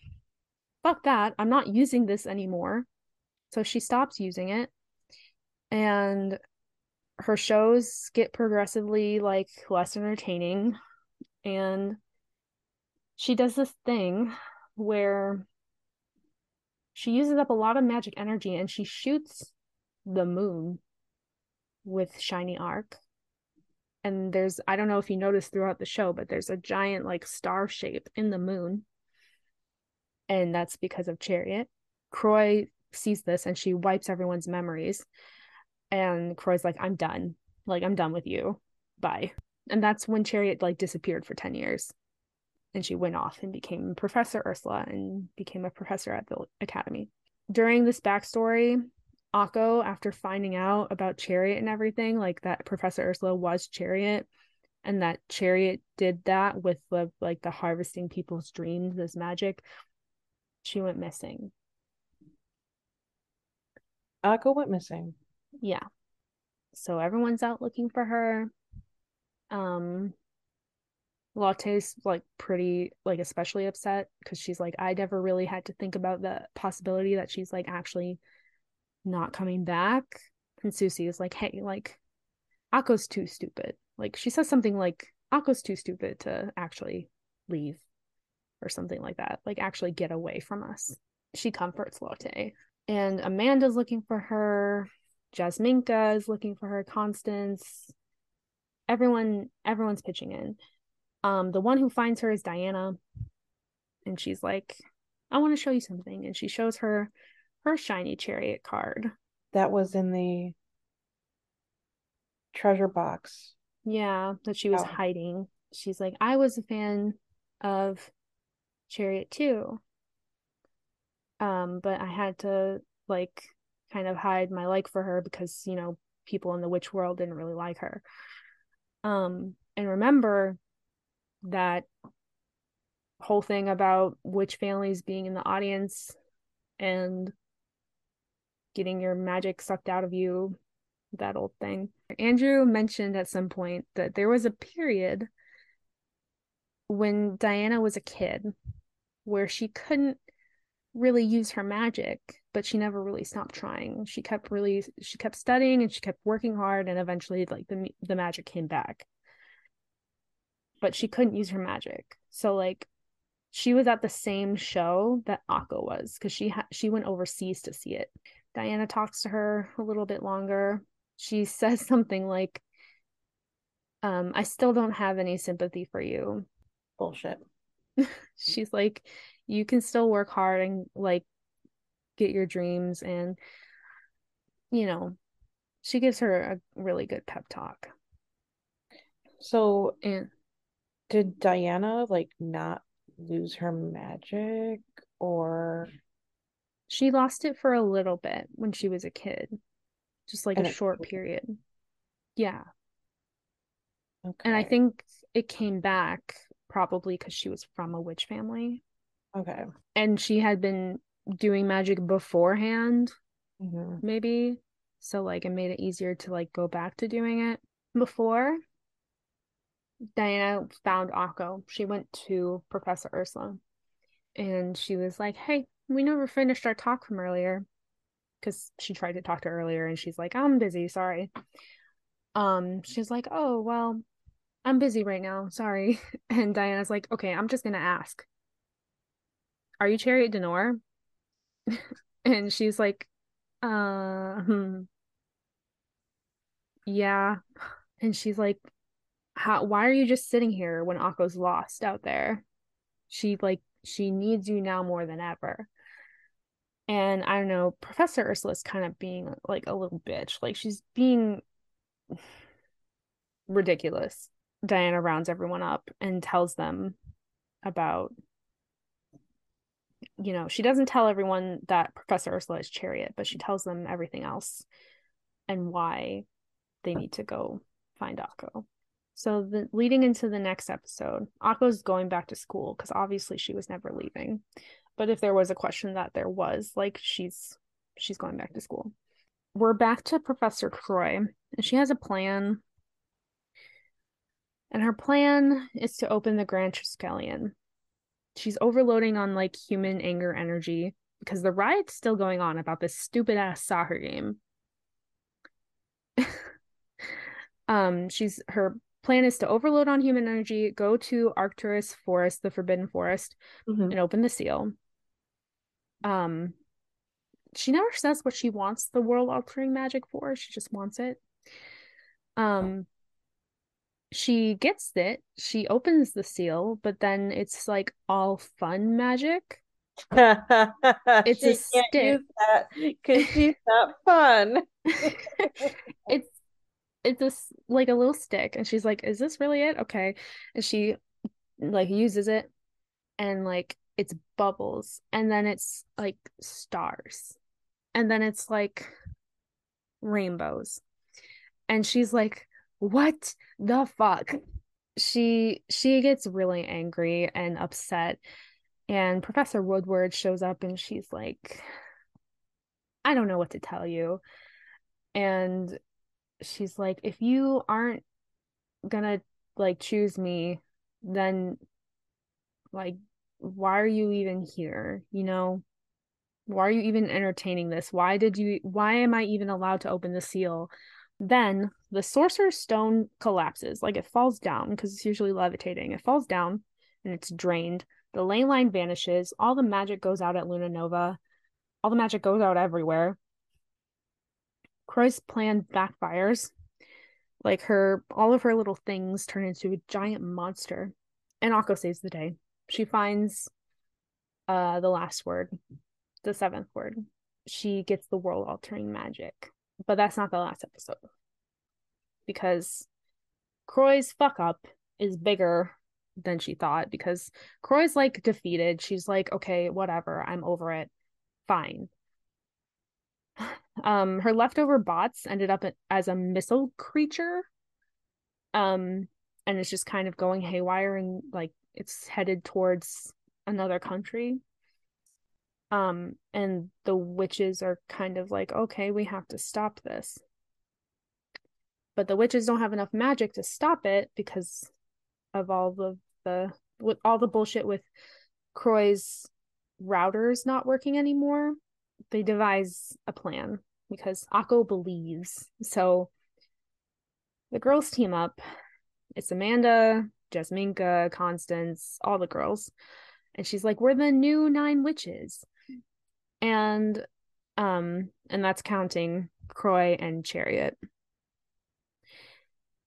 Speaker 2: fuck that. I'm not using this anymore. So she stops using it. And her shows get progressively like less entertaining. And she does this thing where she uses up a lot of magic energy and she shoots the moon with shiny arc. And there's i don't know if you noticed throughout the show but there's a giant like star shape in the moon. And that's because of chariot. Croix sees this and she wipes everyone's memories and croix's like i'm done. Like i'm done with you. Bye. And that's when chariot like disappeared for 10 years. And she went off and became professor ursula and became a professor at the academy. During this backstory Akko, after finding out about Chariot and everything, like that Professor Ursula was Chariot, and that Chariot did that with the like the harvesting people's dreams as magic, she went missing.
Speaker 1: Akko went missing.
Speaker 2: Yeah. So everyone's out looking for her. Um Lotte's like pretty like especially upset because she's like I never really had to think about the possibility that she's like actually not coming back. And Sucy is like, hey, like, Akko's too stupid. Like, she says something like, Akko's too stupid to actually leave or something like that. Like, actually get away from us. She comforts Lotte. And Amanda's looking for her. Jasminka is looking for her. Constance. Everyone, everyone's pitching in. Um, the one who finds her is Diana. And she's like, I want to show you something. And she shows her her shiny chariot card.
Speaker 1: That was in the treasure box.
Speaker 2: Yeah, that she was oh. hiding. She's like, I was a fan of Chariot too. Um, but I had to like kind of hide my like for her because, you know, people in the witch world didn't really like her. Um, and remember that whole thing about witch families being in the audience and getting your magic sucked out of you, that old thing. Andrew mentioned at some point that there was a period when Diana was a kid where she couldn't really use her magic but she never really stopped trying she kept really she kept studying and she kept working hard and eventually like the the magic came back but she couldn't use her magic so like she was at the same show that Akko was because she had she went overseas to see it Diana talks to her a little bit longer. She <laughs> says something like, um, I still don't have any sympathy for you.
Speaker 1: Bullshit. <laughs>
Speaker 2: She's like, you can still work hard and like get your dreams and you know, she gives her a really good pep talk.
Speaker 1: So and did Diana like not lose her magic or
Speaker 2: she lost it for a little bit when she was a kid, just like and a short period. Yeah. Okay. And I think it came back probably because she was from a witch family.
Speaker 1: Okay.
Speaker 2: And she had been doing magic beforehand,
Speaker 1: mm-hmm.
Speaker 2: maybe. So like it made it easier to like go back to doing it. Before Diana found Akko, she went to Professor Ursula and she was like, Hey, we never finished our talk from earlier because she tried to talk to her earlier and she's like i'm busy sorry um she's like oh well i'm busy right now sorry <laughs> and diana's like okay i'm just gonna ask are you Chariot du Nord <laughs> and she's like uh hmm. yeah and she's like how why are you just sitting here when akko's lost out there she like she needs you now more than ever and I don't know, Professor Ursula's kind of being like a little bitch. Like she's being ridiculous. Diana rounds everyone up and tells them about you know, she doesn't tell everyone that Professor Ursula is Chariot, but she tells them everything else and why they need to go find Akko. So the leading into the next episode, Akko's going back to school because obviously she was never leaving. But if there was a question that there was, like she's she's going back to school. We're back to Professor Croix, and she has a plan. And her plan is to open the Grand Triskelion. She's overloading on like human anger energy because the riot's still going on about this stupid ass soccer game. <laughs> um, she's her plan is to overload on human energy, go to Arcturus Forest, the Forbidden Forest, mm-hmm. and open the seal. Um, she never says what she wants the world altering magic for. She just wants it. Um, she gets it. She opens the seal, but then it's like all fun magic. <laughs>
Speaker 1: it's she a stick because she's not fun. <laughs> <laughs>
Speaker 2: it's it's this like a little stick and she's like is this really it okay and she like uses it and like it's bubbles and then it's like stars and then it's like rainbows and she's like what the fuck? She she gets really angry and upset and professor woodward shows up and she's like i don't know what to tell you. And she's like if you aren't gonna like choose me then like why are you even here? You know why are you even entertaining this? Why did you why am i even allowed to open the seal then the sorcerer's stone collapses like it falls down because it's usually levitating it falls down and it's drained the ley line vanishes all the magic goes out at luna nova all the magic goes out everywhere Croix's plan backfires. Like her, all of her little things turn into a giant monster. And Akko saves the day. She finds uh the last word, the seventh word. She gets the world altering magic. But that's not the last episode. Because Croix's fuck up is bigger than she thought because Croix's like defeated. She's like, okay, whatever, I'm over it. Fine. <sighs> Um, her leftover bots ended up as a missile creature. Um, and it's just kind of going haywire and like it's headed towards another country. Um, and the witches are kind of like, okay, we have to stop this. But the witches don't have enough magic to stop it because of all the the with all the bullshit with Croix's routers not working anymore they devise a plan because Akko believes. So the girls team up. It's Amanda, Jasminka, Constance, all the girls. And she's like, We're the new nine witches. And um, and that's counting Croix and Chariot.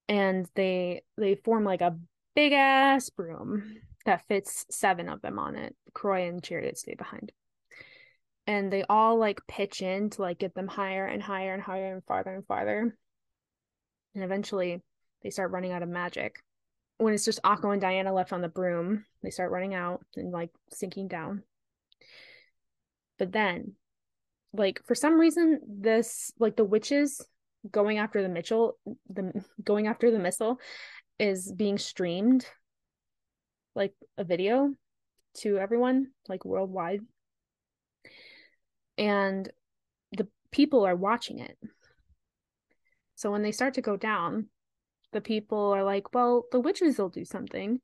Speaker 2: And they they form like a big ass broom that fits seven of them on it. Croix and Chariot stay behind and they all like pitch in to like get them higher and higher and higher and farther and farther. And eventually they start running out of magic. When it's just Akko and Diana left on the broom, they start running out and like sinking down. But then, like for some reason, this like the witches going after the Mitchell, the <laughs> going after the missile is being streamed like a video to everyone like worldwide and the people are watching it. So when they start to go down, the people are like, well, the witches will do something.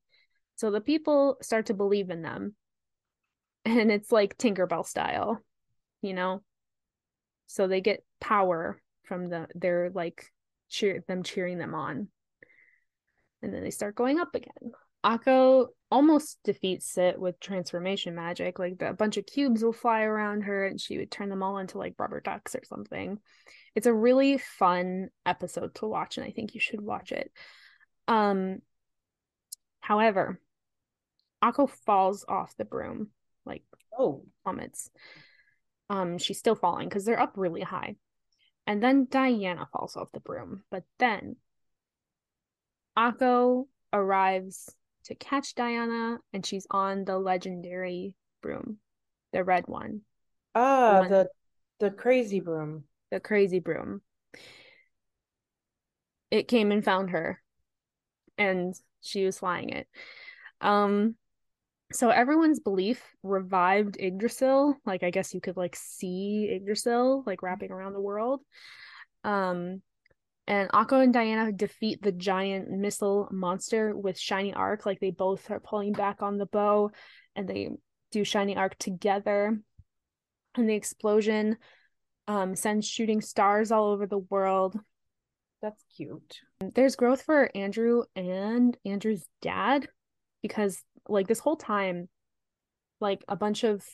Speaker 2: So the people start to believe in them. And it's like Tinkerbell style, you know? So they get power from the they're like cheer them cheering them on. And then they start going up again. Akko almost defeats it with transformation magic. Like a bunch of cubes will fly around her and she would turn them all into like rubber ducks or something. It's a really fun episode to watch and I think you should watch it. Um however, Akko falls off the broom, like
Speaker 1: oh
Speaker 2: plummets. Um she's still falling because they're up really high. And then Diana falls off the broom, but then Akko arrives to catch Diana, and she's on the legendary broom, the red one.
Speaker 1: Ah, the one, the, the crazy broom.
Speaker 2: The crazy broom. It came and found her, and she was flying it. Um, so everyone's belief revived Yggdrasil. Like I guess you could like see Yggdrasil like wrapping around the world. Um, and Akko and Diana defeat the giant missile monster with shiny arc. Like they both are pulling back on the bow, and they do shiny arc together. And the explosion um, sends shooting stars all over the world.
Speaker 1: That's cute.
Speaker 2: There's growth for Andrew and Andrew's dad because like this whole time like a bunch of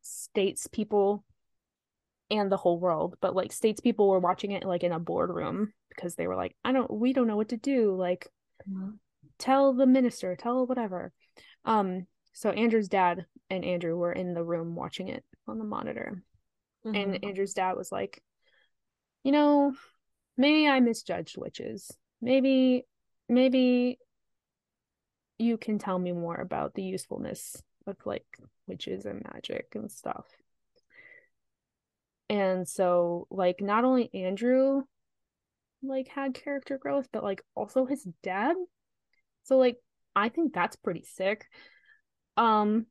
Speaker 2: states people and the whole world but like states people were watching it like in a boardroom because they were like i don't we don't know what to do like mm-hmm. tell the minister tell whatever um so andrew's dad and andrew were in the room watching it on the monitor mm-hmm. and andrew's dad was like you know maybe i misjudged witches maybe maybe you can tell me more about the usefulness of like witches and magic and stuff. And so like not only Andrew like had character growth, but like also his dad. So like I think that's pretty sick. Um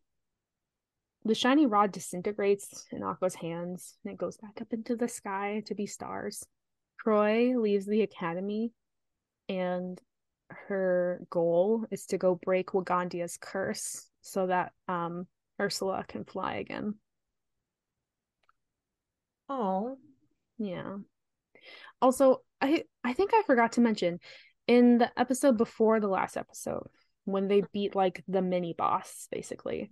Speaker 2: the shiny rod disintegrates in Akko's hands and it goes back up into the sky to be stars. Troy leaves the academy and her goal is to go break Wagandea's curse so that um Ursula can fly again.
Speaker 1: Oh.
Speaker 2: Yeah. Also, I I think I forgot to mention in the episode before the last episode when they beat like the mini boss basically.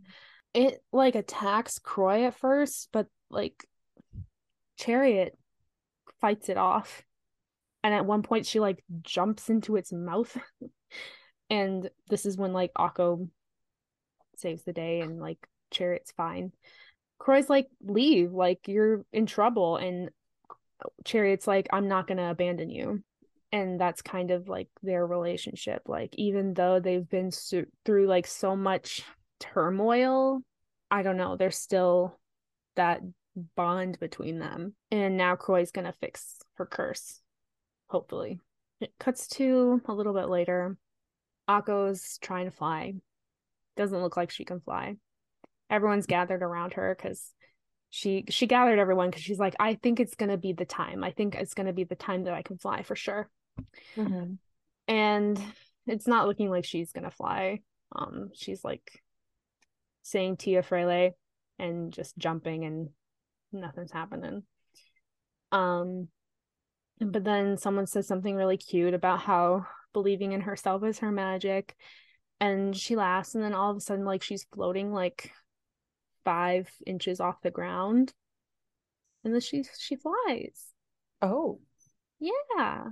Speaker 2: It like attacks Croix at first, but like Chariot fights it off and at one point she like jumps into its mouth <laughs> and this is when like Akko saves the day and like Chariot's fine. croix's like, leave, like you're in trouble. And Chariot's like, I'm not gonna abandon you. And that's kind of like their relationship. Like, even though they've been su- through like so much turmoil, I don't know, there's still that bond between them. And now croix's gonna fix her curse hopefully. It cuts to a little bit later. Akko's trying to fly. Doesn't look like she can fly. Everyone's gathered around her because she she gathered everyone because she's like, I think it's gonna be the time. I think it's gonna be the time that I can fly for sure. Mm-hmm. And it's not looking like she's gonna fly. Um, she's like saying Tia Freyre and just jumping and nothing's happening. Um, but then someone says something really cute about how believing in herself is her magic and she laughs and then all of a sudden like she's floating like five inches off the ground and then she she flies.
Speaker 1: Oh.
Speaker 2: Yeah.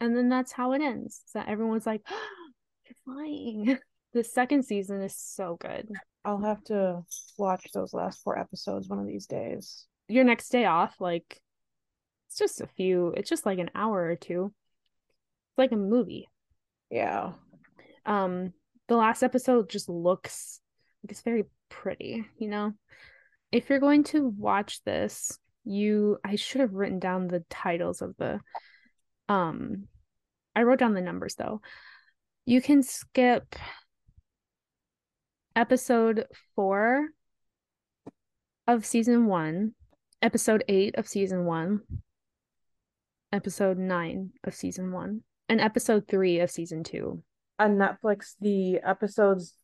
Speaker 2: And then that's how it ends so everyone's like oh, <gasps> you're flying. <laughs> The second season is so good.
Speaker 1: I'll have to watch those last four episodes one of these days.
Speaker 2: Your next day off like it's just a few, it's just like an hour or two. It's like a movie.
Speaker 1: Yeah.
Speaker 2: Um, the last episode just looks like it's very pretty, you know? If you're going to watch this, you I should have written down the titles of the um I wrote down the numbers though. You can skip episode 4 of season 1, episode 8 of season 1, episode nine of season one and episode three of season two.
Speaker 1: On Netflix, the episodes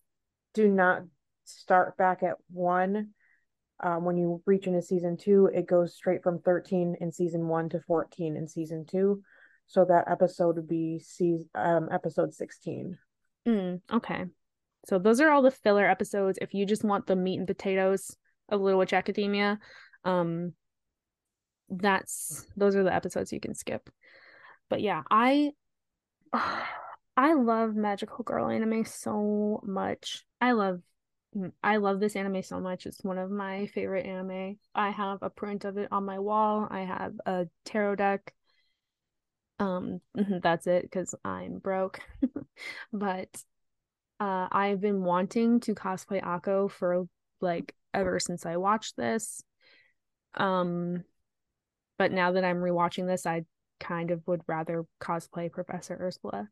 Speaker 1: do not start back at one. Um, when you reach into season two, it goes straight from 13 in season one to 14 in season two. So that episode would be season, um, episode 16.
Speaker 2: Mm, okay. So those are all the filler episodes. If you just want the meat and potatoes of Little Witch Academia, um, that's those are the episodes you can skip. But yeah, I <sighs> I love magical girl anime so much. I love I love this anime so much. It's one of my favorite anime. I have a print of it on my wall. I have a tarot deck. Um, <laughs> that's it because I'm broke. <laughs> but uh, I've been wanting to cosplay Akko for like ever since I watched this. Um, but now that I'm rewatching this, I kind of would rather cosplay Professor Ursula.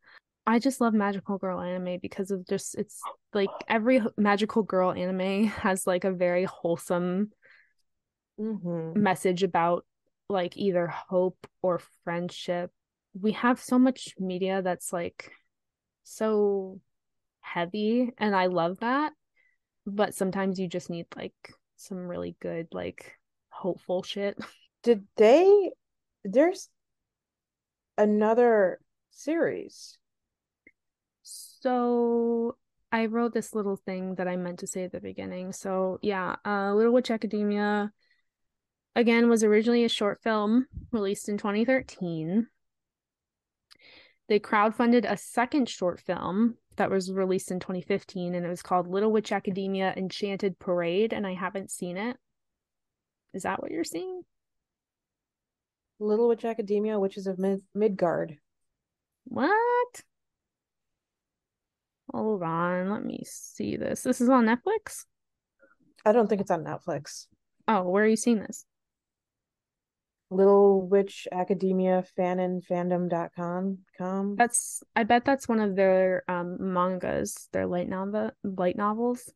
Speaker 2: I just love magical girl anime because of just it's like every magical girl anime has like a very wholesome
Speaker 1: Mm-hmm.
Speaker 2: message about like either hope or friendship. We have so much media that's like so heavy and I love that. But sometimes you just need like some really good like hopeful shit. <laughs>
Speaker 1: Did they? There's another series.
Speaker 2: So I wrote this little thing that I meant to say at the beginning. So yeah, uh Little Witch Academia again was originally a short film released in 2013. They crowdfunded a second short film that was released in 2015 and it was called Little Witch Academia Enchanted Parade and I haven't seen it. Is that what you're seeing?
Speaker 1: Little Witch Academia, Witches of Mid- Midgard.
Speaker 2: What? Hold on, let me see this. This is on Netflix?
Speaker 1: I don't think it's on Netflix.
Speaker 2: Oh, where are you seeing this?
Speaker 1: Little Witch Academia fanon fandom.com com.
Speaker 2: That's I bet that's one of their um mangas, their light novel light novels.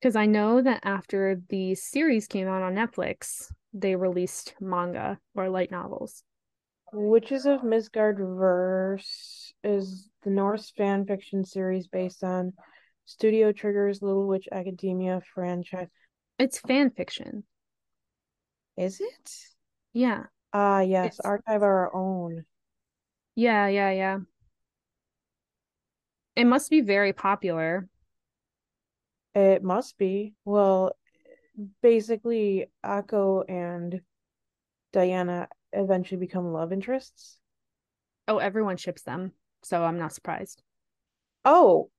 Speaker 2: Because I know that after the series came out on Netflix, they released manga or light novels.
Speaker 1: Witches of Midgard Verse is the Norse fan fiction series based on Studio Trigger's Little Witch Academia franchise.
Speaker 2: It's fan fiction.
Speaker 1: Is it?
Speaker 2: Yeah.
Speaker 1: Ah, yes,
Speaker 2: It's
Speaker 1: Archive Our Own.
Speaker 2: yeah, yeah, yeah. It must be very popular.
Speaker 1: It must be. Well, basically, Akko and Diana eventually become love interests.
Speaker 2: Oh, everyone ships them, so I'm not surprised.
Speaker 1: Oh,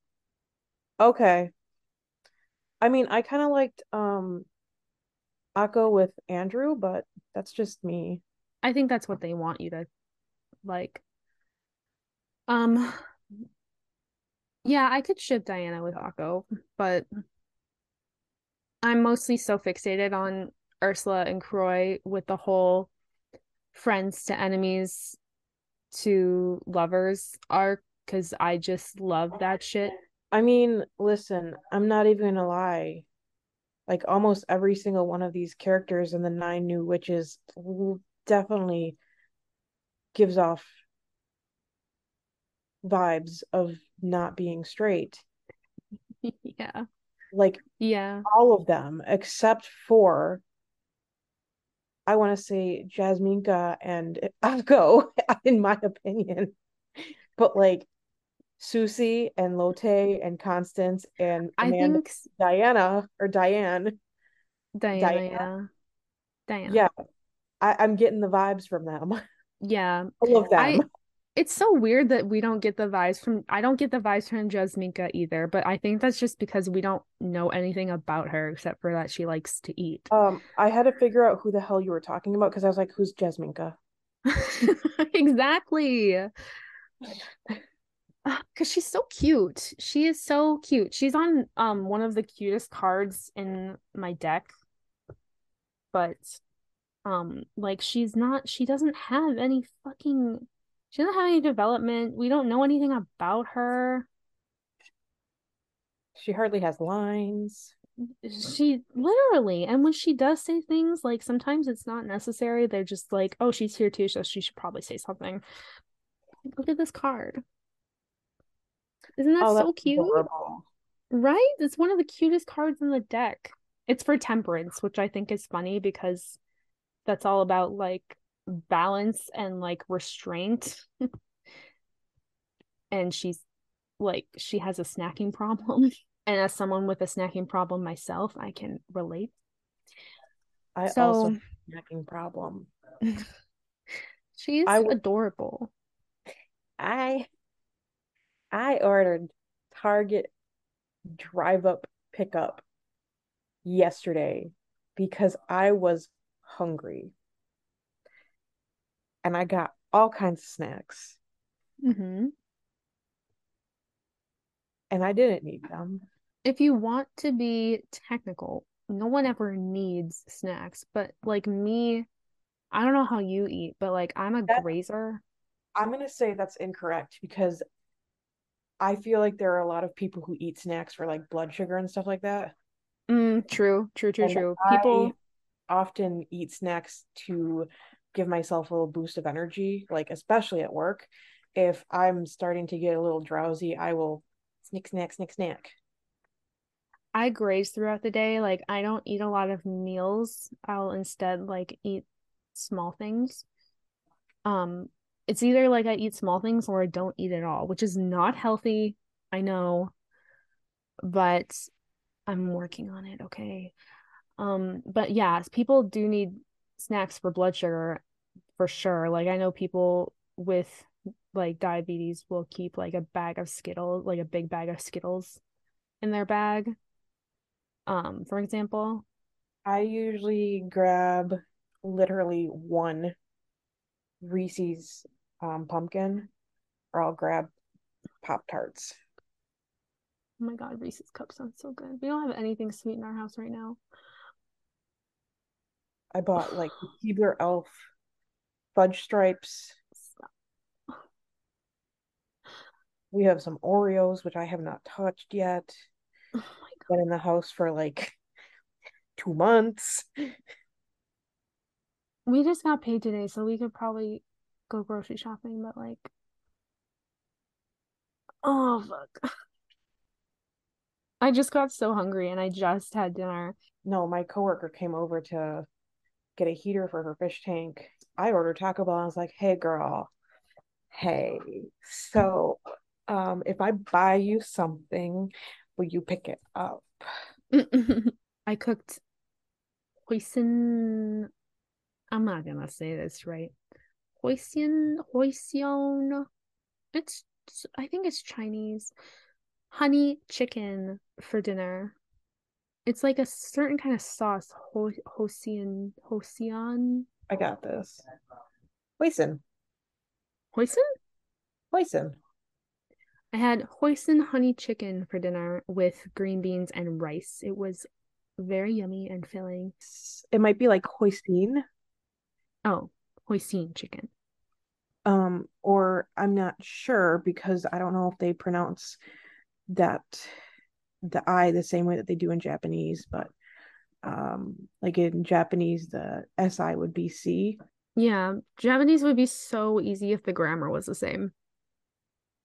Speaker 1: okay. I mean, I kind of liked um Akko with Andrew, but that's just me.
Speaker 2: I think that's what they want you to like. Um, yeah, I could ship Diana with Akko, but I'm mostly so fixated on Ursula and Croix with the whole friends to enemies to lovers arc because I just love that shit.
Speaker 1: I mean, listen, I'm not even gonna lie. Like almost every single one of these characters in the Nine New Witches definitely gives off vibes of not being straight. <laughs>
Speaker 2: Yeah.
Speaker 1: Like
Speaker 2: Yeah.
Speaker 1: all of them, except for I want to say Jasminka and <laughs> Akko, <laughs> in my opinion. But like Sucy and Lotte and Constance and
Speaker 2: I think
Speaker 1: Diana or Diane,
Speaker 2: Diana,
Speaker 1: Diana.
Speaker 2: yeah. Diana.
Speaker 1: Yeah, I, I'm getting the vibes from them. <laughs>
Speaker 2: Yeah.
Speaker 1: All of
Speaker 2: I
Speaker 1: them.
Speaker 2: It's so weird that we don't get the vibes from I don't get the vibes from Jasminka either, but I think that's just because we don't know anything about her except for that she likes to eat.
Speaker 1: Um, I had to figure out who the hell you were talking about because I was like, who's Jasminka? <laughs>
Speaker 2: Exactly. <sighs> Because she's so cute. She is so cute. She's on um one of the cutest cards in my deck, but um like she's not she doesn't have any fucking she doesn't have any development. We don't know anything about her.
Speaker 1: She hardly has lines.
Speaker 2: She literally, and when she does say things, like sometimes it's not necessary. They're just like, oh, she's here too, so she should probably say something. Look at this card. Isn't that
Speaker 1: Oh,
Speaker 2: so cute?
Speaker 1: adorable.
Speaker 2: Right? It's one of the cutest cards in the deck. It's for temperance, which I think is funny because that's all about like balance and like restraint. and she's like, she has a snacking problem. <laughs> And as someone with a snacking problem myself, I can relate.
Speaker 1: I
Speaker 2: So
Speaker 1: also have a snacking problem. <laughs>
Speaker 2: she's
Speaker 1: I
Speaker 2: adorable.
Speaker 1: I I ordered Target drive up pickup yesterday because I was hungry. And I got all kinds of snacks.
Speaker 2: Mm-hmm.
Speaker 1: And I didn't need them.
Speaker 2: If you want to be technical, no one ever needs snacks. But like me, I don't know how you eat, but like I'm a
Speaker 1: That-
Speaker 2: grazer.
Speaker 1: I'm gonna say that's incorrect because I feel like there are a lot of people who eat snacks for like blood sugar and stuff like that.
Speaker 2: Mm, true, true, true,
Speaker 1: And
Speaker 2: true.
Speaker 1: I
Speaker 2: People,
Speaker 1: often eat snacks to give myself a little boost of energy, like especially at work. If I'm starting to get a little drowsy, I will snick, snack, snick, snack.
Speaker 2: I graze throughout the day. Like I don't eat a lot of meals. I'll instead like eat small things. Um, it's either like I eat small things or I don't eat at all, which is not healthy. I know, but I'm working on it, okay? Um, but yeah, people do need snacks for blood sugar for sure. Like I know people with like diabetes will keep like a bag of Skittles, like a big bag of Skittles in their bag. Um, for example.
Speaker 1: I usually grab literally one Reese's um, pumpkin, or I'll grab Pop Tarts.
Speaker 2: Oh my God, Reese's cups sounds so good. We don't have anything sweet in our house right now.
Speaker 1: I bought like Keebler Elf fudge stripes. We have some Oreos, which I have not touched yet.
Speaker 2: Oh.
Speaker 1: Been in the house for like two months.
Speaker 2: We just got paid today, so we could probably go grocery shopping, but like, oh fuck. <laughs> I just got so hungry and I just had dinner.
Speaker 1: No, my coworker came over to get a heater for her fish tank. I ordered Taco Bell. I was like, hey girl, hey, so um if I buy you something, will you pick it up? <laughs>
Speaker 2: I cooked hoisin. I'm not gonna say this right. Hoisin, hoisin. It's, I think it's Chinese. Honey chicken for dinner. It's like a certain kind of sauce. Ho Hosian, Hosian,
Speaker 1: I got this. Hoisin,
Speaker 2: hoisin.
Speaker 1: hoisin.
Speaker 2: I had hoisin honey chicken for dinner with green beans and rice. It was very yummy and filling.
Speaker 1: It might be like hoisin,
Speaker 2: Oh, hoisin chicken.
Speaker 1: um, or I'm not sure because I don't know if they pronounce that the I the same way that they do in Japanese, but um, like in Japanese, the SI would be C.
Speaker 2: Yeah, Japanese would be so easy if the grammar was the same.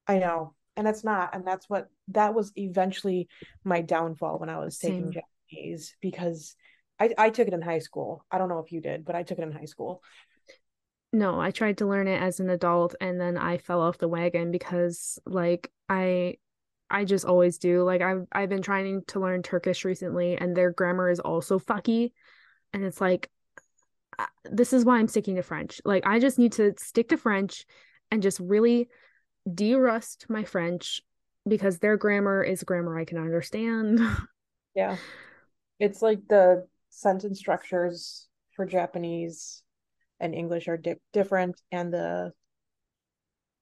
Speaker 1: I know, and it's not, and that's what that was eventually my downfall when I was taking Japanese because I I took it in high school. I don't know if you did, but I took it in high school.
Speaker 2: No, I tried to learn it as an adult and then I fell off the wagon because like I I just always do. Like I've I've been trying to learn Turkish recently and their grammar is also fucky and it's like uh, this is why I'm sticking to French. Like I just need to stick to French and just really de-rust my French because their grammar is grammar I can understand. <laughs>
Speaker 1: Yeah, it's like the sentence structures for Japanese and English are di different, and the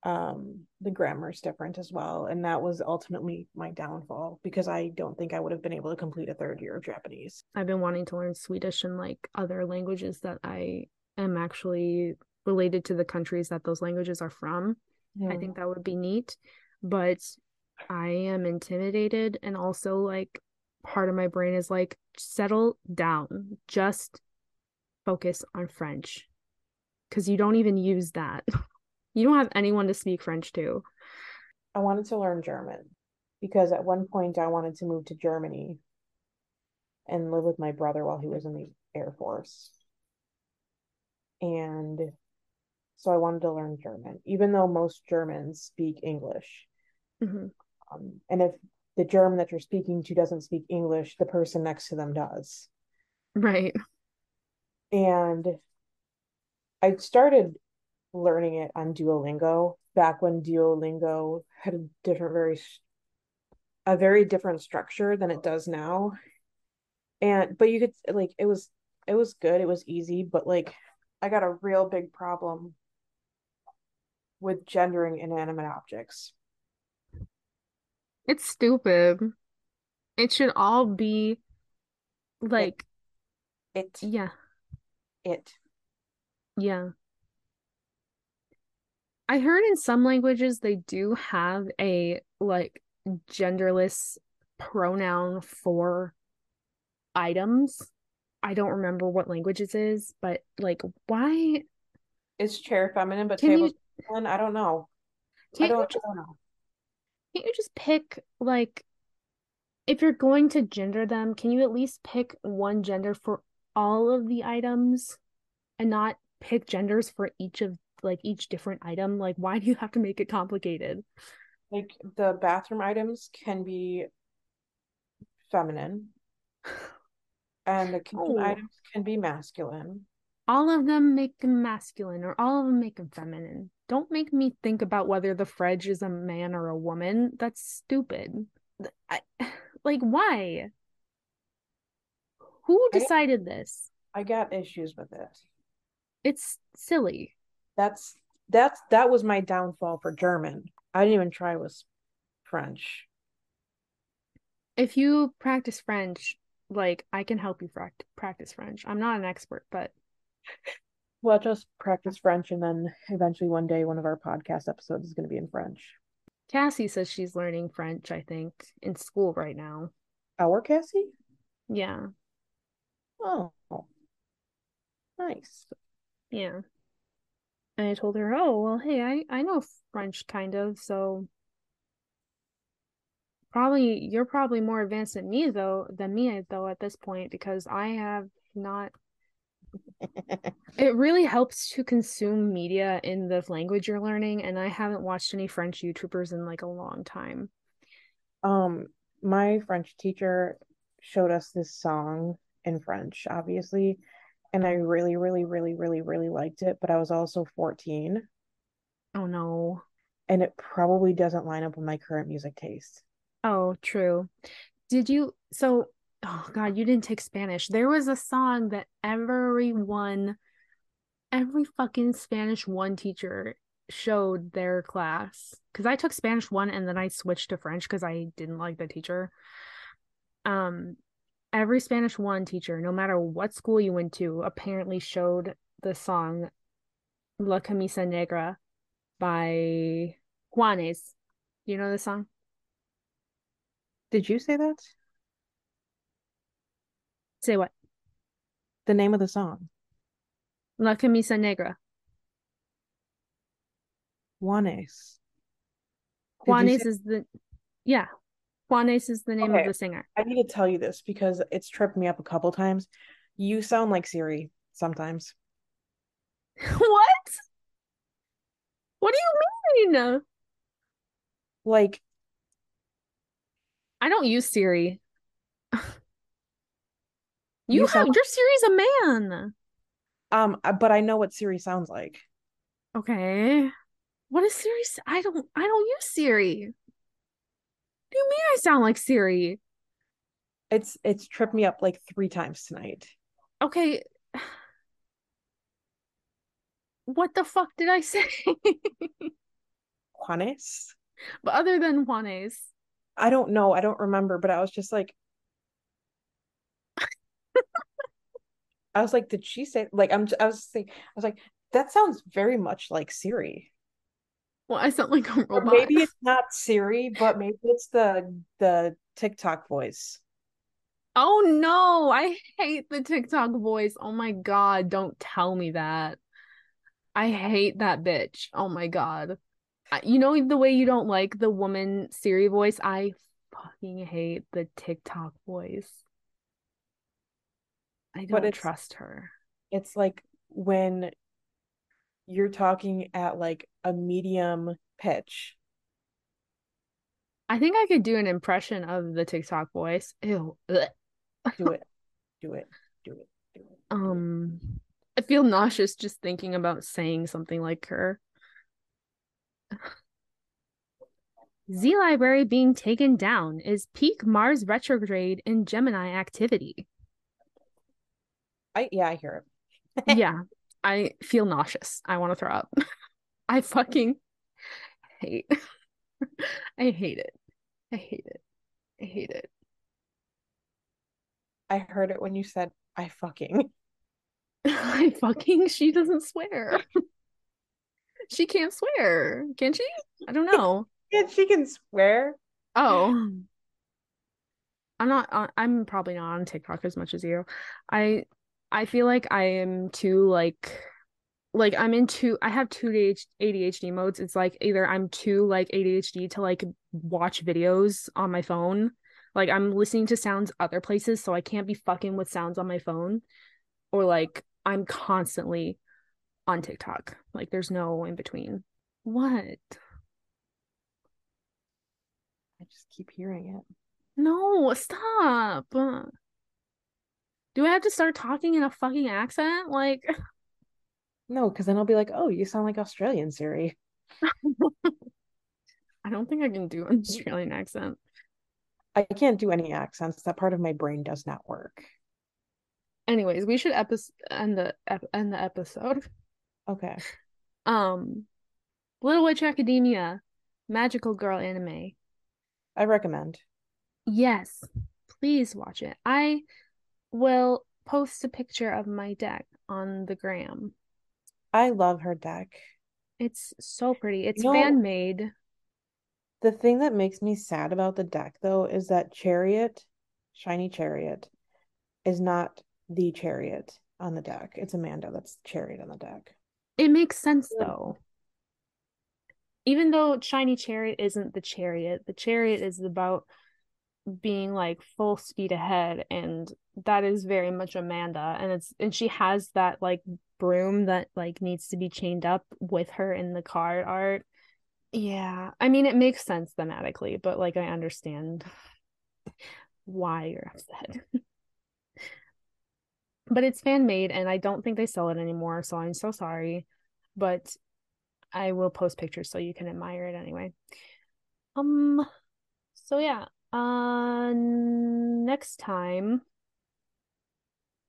Speaker 1: um the grammar is different as well. And that was ultimately my downfall because I don't think I would have been able to complete a third year of Japanese.
Speaker 2: I've been wanting to learn Swedish and like other languages that I am actually related to the countries that those languages are from. I think that would be neat, but I am intimidated and also like part of my brain is like settle down. Just focus on French because you don't even use that. <laughs> You don't have anyone to speak French to.
Speaker 1: I wanted to learn German because at one point I wanted to move to Germany and live with my brother while he was in the Air Force. And so I wanted to learn German, even though most Germans speak English.
Speaker 2: Mhm.
Speaker 1: Um, and if the German that you're speaking to doesn't speak English, the person next to them does.
Speaker 2: Right.
Speaker 1: And I started learning it on Duolingo back when Duolingo had a different, very, a very different structure than it does now. And, but you could, like, it was, it was good, it was easy, but like, I got a real big problem with gendering inanimate objects.
Speaker 2: It's stupid. It should all be like
Speaker 1: It,
Speaker 2: yeah,
Speaker 1: it.
Speaker 2: yeah. I heard in some languages they do have a like genderless pronoun for items. I don't remember what language it is, but like why
Speaker 1: Is chair feminine, but table masculine? I don't know. I don't,
Speaker 2: just
Speaker 1: I don't know.
Speaker 2: can't you just pick like if you're going to gender them, can you at least pick one gender for all of the items and not pick genders for each of like each different item? Like why do you have to make it complicated?
Speaker 1: Like the bathroom items can be feminine, and the kitchen
Speaker 2: Oh.
Speaker 1: items can be masculine.
Speaker 2: All of them make them masculine or all of them make them feminine. Don't make me think about whether the fridge is a man or a woman. That's stupid. I, <sighs> like why? Who
Speaker 1: I-
Speaker 2: decided this?
Speaker 1: I got issues with it.
Speaker 2: It's silly.
Speaker 1: That's that's that was my downfall for German. I didn't even try with French.
Speaker 2: If you practice French, like I can help you practice French. I'm not an expert, but <laughs>
Speaker 1: Well, just practice French, and then eventually one day one of our podcast episodes is going to be in French.
Speaker 2: Cassie says she's learning French, I think, in school right now.
Speaker 1: Our Cassie?
Speaker 2: Yeah,
Speaker 1: Oh, nice.
Speaker 2: yeah. And I told her, "Oh, well, hey, I I know French kind of, so probably you're probably more advanced than me though, than me though at this point because I have not <laughs> It really helps to consume media in the language you're learning, and I haven't watched any French YouTubers in like a long time.
Speaker 1: Um, my French teacher showed us this song in French, obviously, and I really, really, really, really, really liked it, but I was also 14,
Speaker 2: Oh no.
Speaker 1: and it probably doesn't line up with my current music taste.
Speaker 2: Oh, true. Did you so oh God, you didn't take Spanish. There was a song that everyone every fucking Spanish one teacher showed their class. Because I took Spanish one and then I switched to French because I didn't like the teacher. Um, every Spanish one teacher, no matter what school you went to, apparently showed the song La Camisa Negra by Juanes. You know the song?
Speaker 1: Did you say that?
Speaker 2: Say what?
Speaker 1: The name of the song?
Speaker 2: La Camisa Negra.
Speaker 1: Juanes.
Speaker 2: Juanes
Speaker 1: say-
Speaker 2: is the yeah. Juanes is the name
Speaker 1: Okay.
Speaker 2: of the singer.
Speaker 1: I need to tell you this because it's tripped me up a couple times. You sound like Siri sometimes. <laughs>
Speaker 2: What? What do you mean?
Speaker 1: Like,
Speaker 2: I don't use Siri. <laughs> You,
Speaker 1: You
Speaker 2: have
Speaker 1: sound-
Speaker 2: your Siri's a man.
Speaker 1: um, uh, but I know what Siri sounds like.
Speaker 2: Okay. What is Siri? I don't I don't use Siri. What do you mean I sound like Siri?
Speaker 1: It's it's tripped me up like three times tonight.
Speaker 2: Okay. What the fuck did I say? <laughs>
Speaker 1: Juanes?
Speaker 2: But other than Juanes.
Speaker 1: I don't know. I don't remember, but I was just like, <laughs> I was like, did she say like I'm? I was saying, I was like, that sounds very much like Siri.
Speaker 2: Well, I sound like a
Speaker 1: Or
Speaker 2: robot.
Speaker 1: maybe it's not Siri, but maybe it's the the TikTok voice.
Speaker 2: Oh no, I hate the TikTok voice. Oh my God, don't tell me that. I hate that bitch. Oh my God. You know the way you don't like the woman Siri voice? I fucking hate the TikTok voice. I don't trust her.
Speaker 1: It's like when you're talking at like a medium pitch.
Speaker 2: I think I could do an impression of the TikTok voice. Ew.
Speaker 1: Do it, <laughs> do it, do it, do it. do it.
Speaker 2: Um, I feel nauseous just thinking about saying something like her. <sighs> Z Library being taken down is peak Mars retrograde in Gemini activity.
Speaker 1: I yeah, I hear it.
Speaker 2: yeah, <laughs> I feel nauseous. I want to throw up. <laughs> I fucking hate. <laughs> I hate it. I hate it. I hate it.
Speaker 1: I heard it when you said I fucking. <laughs>
Speaker 2: I fucking she doesn't swear. she can't swear, can she? I don't know.
Speaker 1: Yeah, she can swear.
Speaker 2: Oh. I'm not on, I'm probably not on TikTok as much as you. I I feel like I am too like like I'm into I have two ADHD modes. It's like either I'm too like ADHD to like watch videos on my phone. Like I'm listening to sounds other places so I can't be fucking with sounds on my phone or like I'm constantly on TikTok. Like there's no in between. What?
Speaker 1: I just keep hearing it.
Speaker 2: No, stop. Do I have to start talking in a fucking accent? Like
Speaker 1: No, because then I'll be like, oh, you sound like Australian Siri. <laughs>
Speaker 2: I don't think I can do an Australian accent.
Speaker 1: I can't do any accents. That part of my brain does not work.
Speaker 2: Anyways, we should epi- end the ep- end the episode.
Speaker 1: Okay. <laughs>
Speaker 2: Um, Little Witch Academia, magical girl anime.
Speaker 1: I recommend.
Speaker 2: Yes, please watch it. I will post a picture of my deck on the gram.
Speaker 1: I love her deck.
Speaker 2: It's so pretty. It's
Speaker 1: You know-
Speaker 2: fan made.
Speaker 1: The thing that makes me sad about the deck, though, is that Chariot, Shiny Chariot, is not the Chariot on the deck. It's Amanda that's Chariot on the deck.
Speaker 2: It makes sense though. Even though Shiny Chariot isn't the chariot, the chariot is about being like full speed ahead and that is very much Amanda and it's and she has that like broom that like needs to be chained up with her in the card art. Yeah, I mean it makes sense thematically, but like I understand <sighs> why you're upset. <laughs> but it's fan made and I don't think they sell it anymore, so I'm so sorry. But I will post pictures so you can admire it anyway. Um so yeah, uh next time,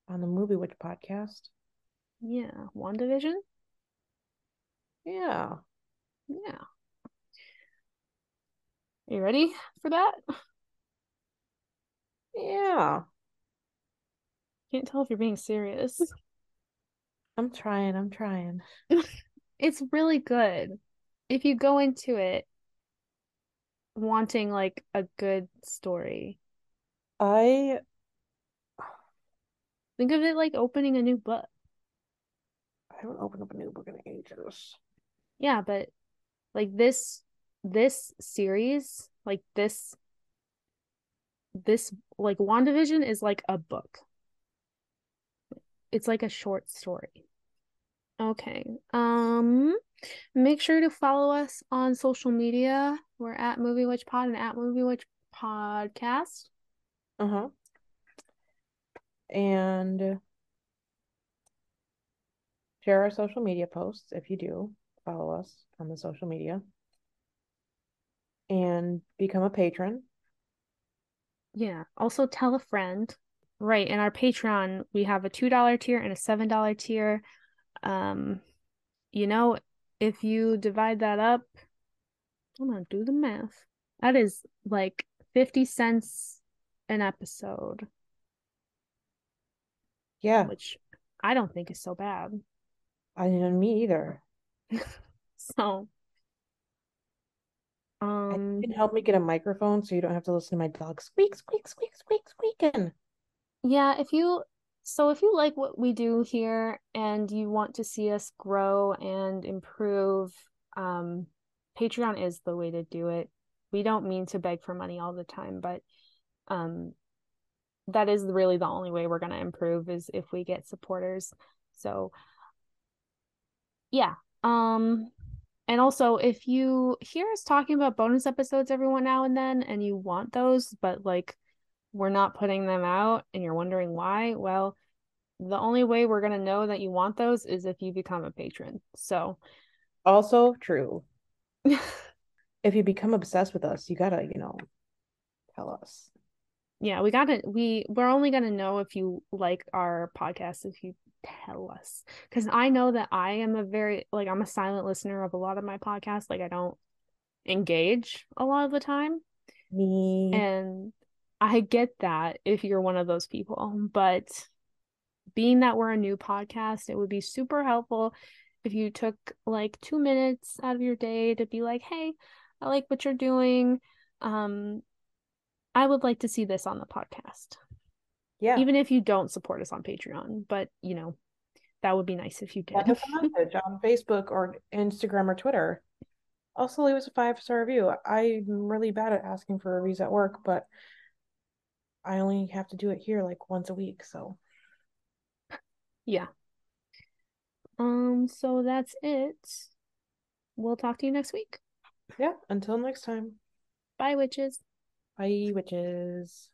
Speaker 1: On the Movie Witch podcast.
Speaker 2: yeah, WandaVision?
Speaker 1: Yeah.
Speaker 2: Yeah. Are you ready for that?
Speaker 1: Yeah.
Speaker 2: Can't tell if you're being serious. <laughs>
Speaker 1: I'm trying. I'm trying. <laughs>
Speaker 2: It's really good. If you go into it wanting like a good story,
Speaker 1: I
Speaker 2: think of it like opening a new book.
Speaker 1: I haven't opened up a new book in ages.
Speaker 2: Yeah, but like this this series, like this this like WandaVision is like a book. It's like a short story. Okay. Um make sure to follow us on social media. We're at Movie Witch Pod and at Movie Witch Podcast.
Speaker 1: Uh-huh. And share our social media posts if you do follow us on the social media. And become a patron.
Speaker 2: Yeah. Also tell a friend. Right. In our Patreon, we have a $2 tier and a $7 tier. Um, you know, if you divide that up, I'm gonna do the math. That is like 50 cents an episode,
Speaker 1: Yeah,
Speaker 2: which I don't think is so bad.
Speaker 1: I didn't me either. <laughs>
Speaker 2: So, um,
Speaker 1: you can help me get a microphone so you don't have to listen to my dog squeak, squeak, squeak, squeak, squeaking.
Speaker 2: yeah, if you so if you like what we do here and you want to see us grow and improve, um, Patreon is the way to do it. We don't mean to beg for money all the time, but um, that is really the only way we're going to improve is if we get supporters. So, yeah. Um, and also, if you hear us talking about bonus episodes every now and then and you want those, but like we're not putting them out and you're wondering why, well, the only way we're going to know that you want those is if you become a patron. So,
Speaker 1: Also true. <laughs> If you become obsessed with us, you gotta, you know, tell us.
Speaker 2: yeah, we gotta we we're only gonna know if you like our podcast if you tell us. Because I know that I am a very like I'm a silent listener of a lot of my podcasts. Like I don't engage a lot of the time.
Speaker 1: Me.
Speaker 2: And I get that if you're one of those people, but being that we're a new podcast, it would be super helpful if you took like 2 minutes out of your day to be like, "Hey, I like what you're doing. Um I would like to see this on the podcast."
Speaker 1: Yeah.
Speaker 2: Even if you don't support us on Patreon, but you know, that would be nice if you did.
Speaker 1: Send us a message on Facebook or Instagram or Twitter. Also, leave us a five star review. I'm really bad at asking for reviews at work, but I only have to do it here like once a week, so
Speaker 2: yeah. Um, so that's it. We'll talk to you next week.
Speaker 1: Yeah, until next time.
Speaker 2: Bye, witches.
Speaker 1: Bye, witches.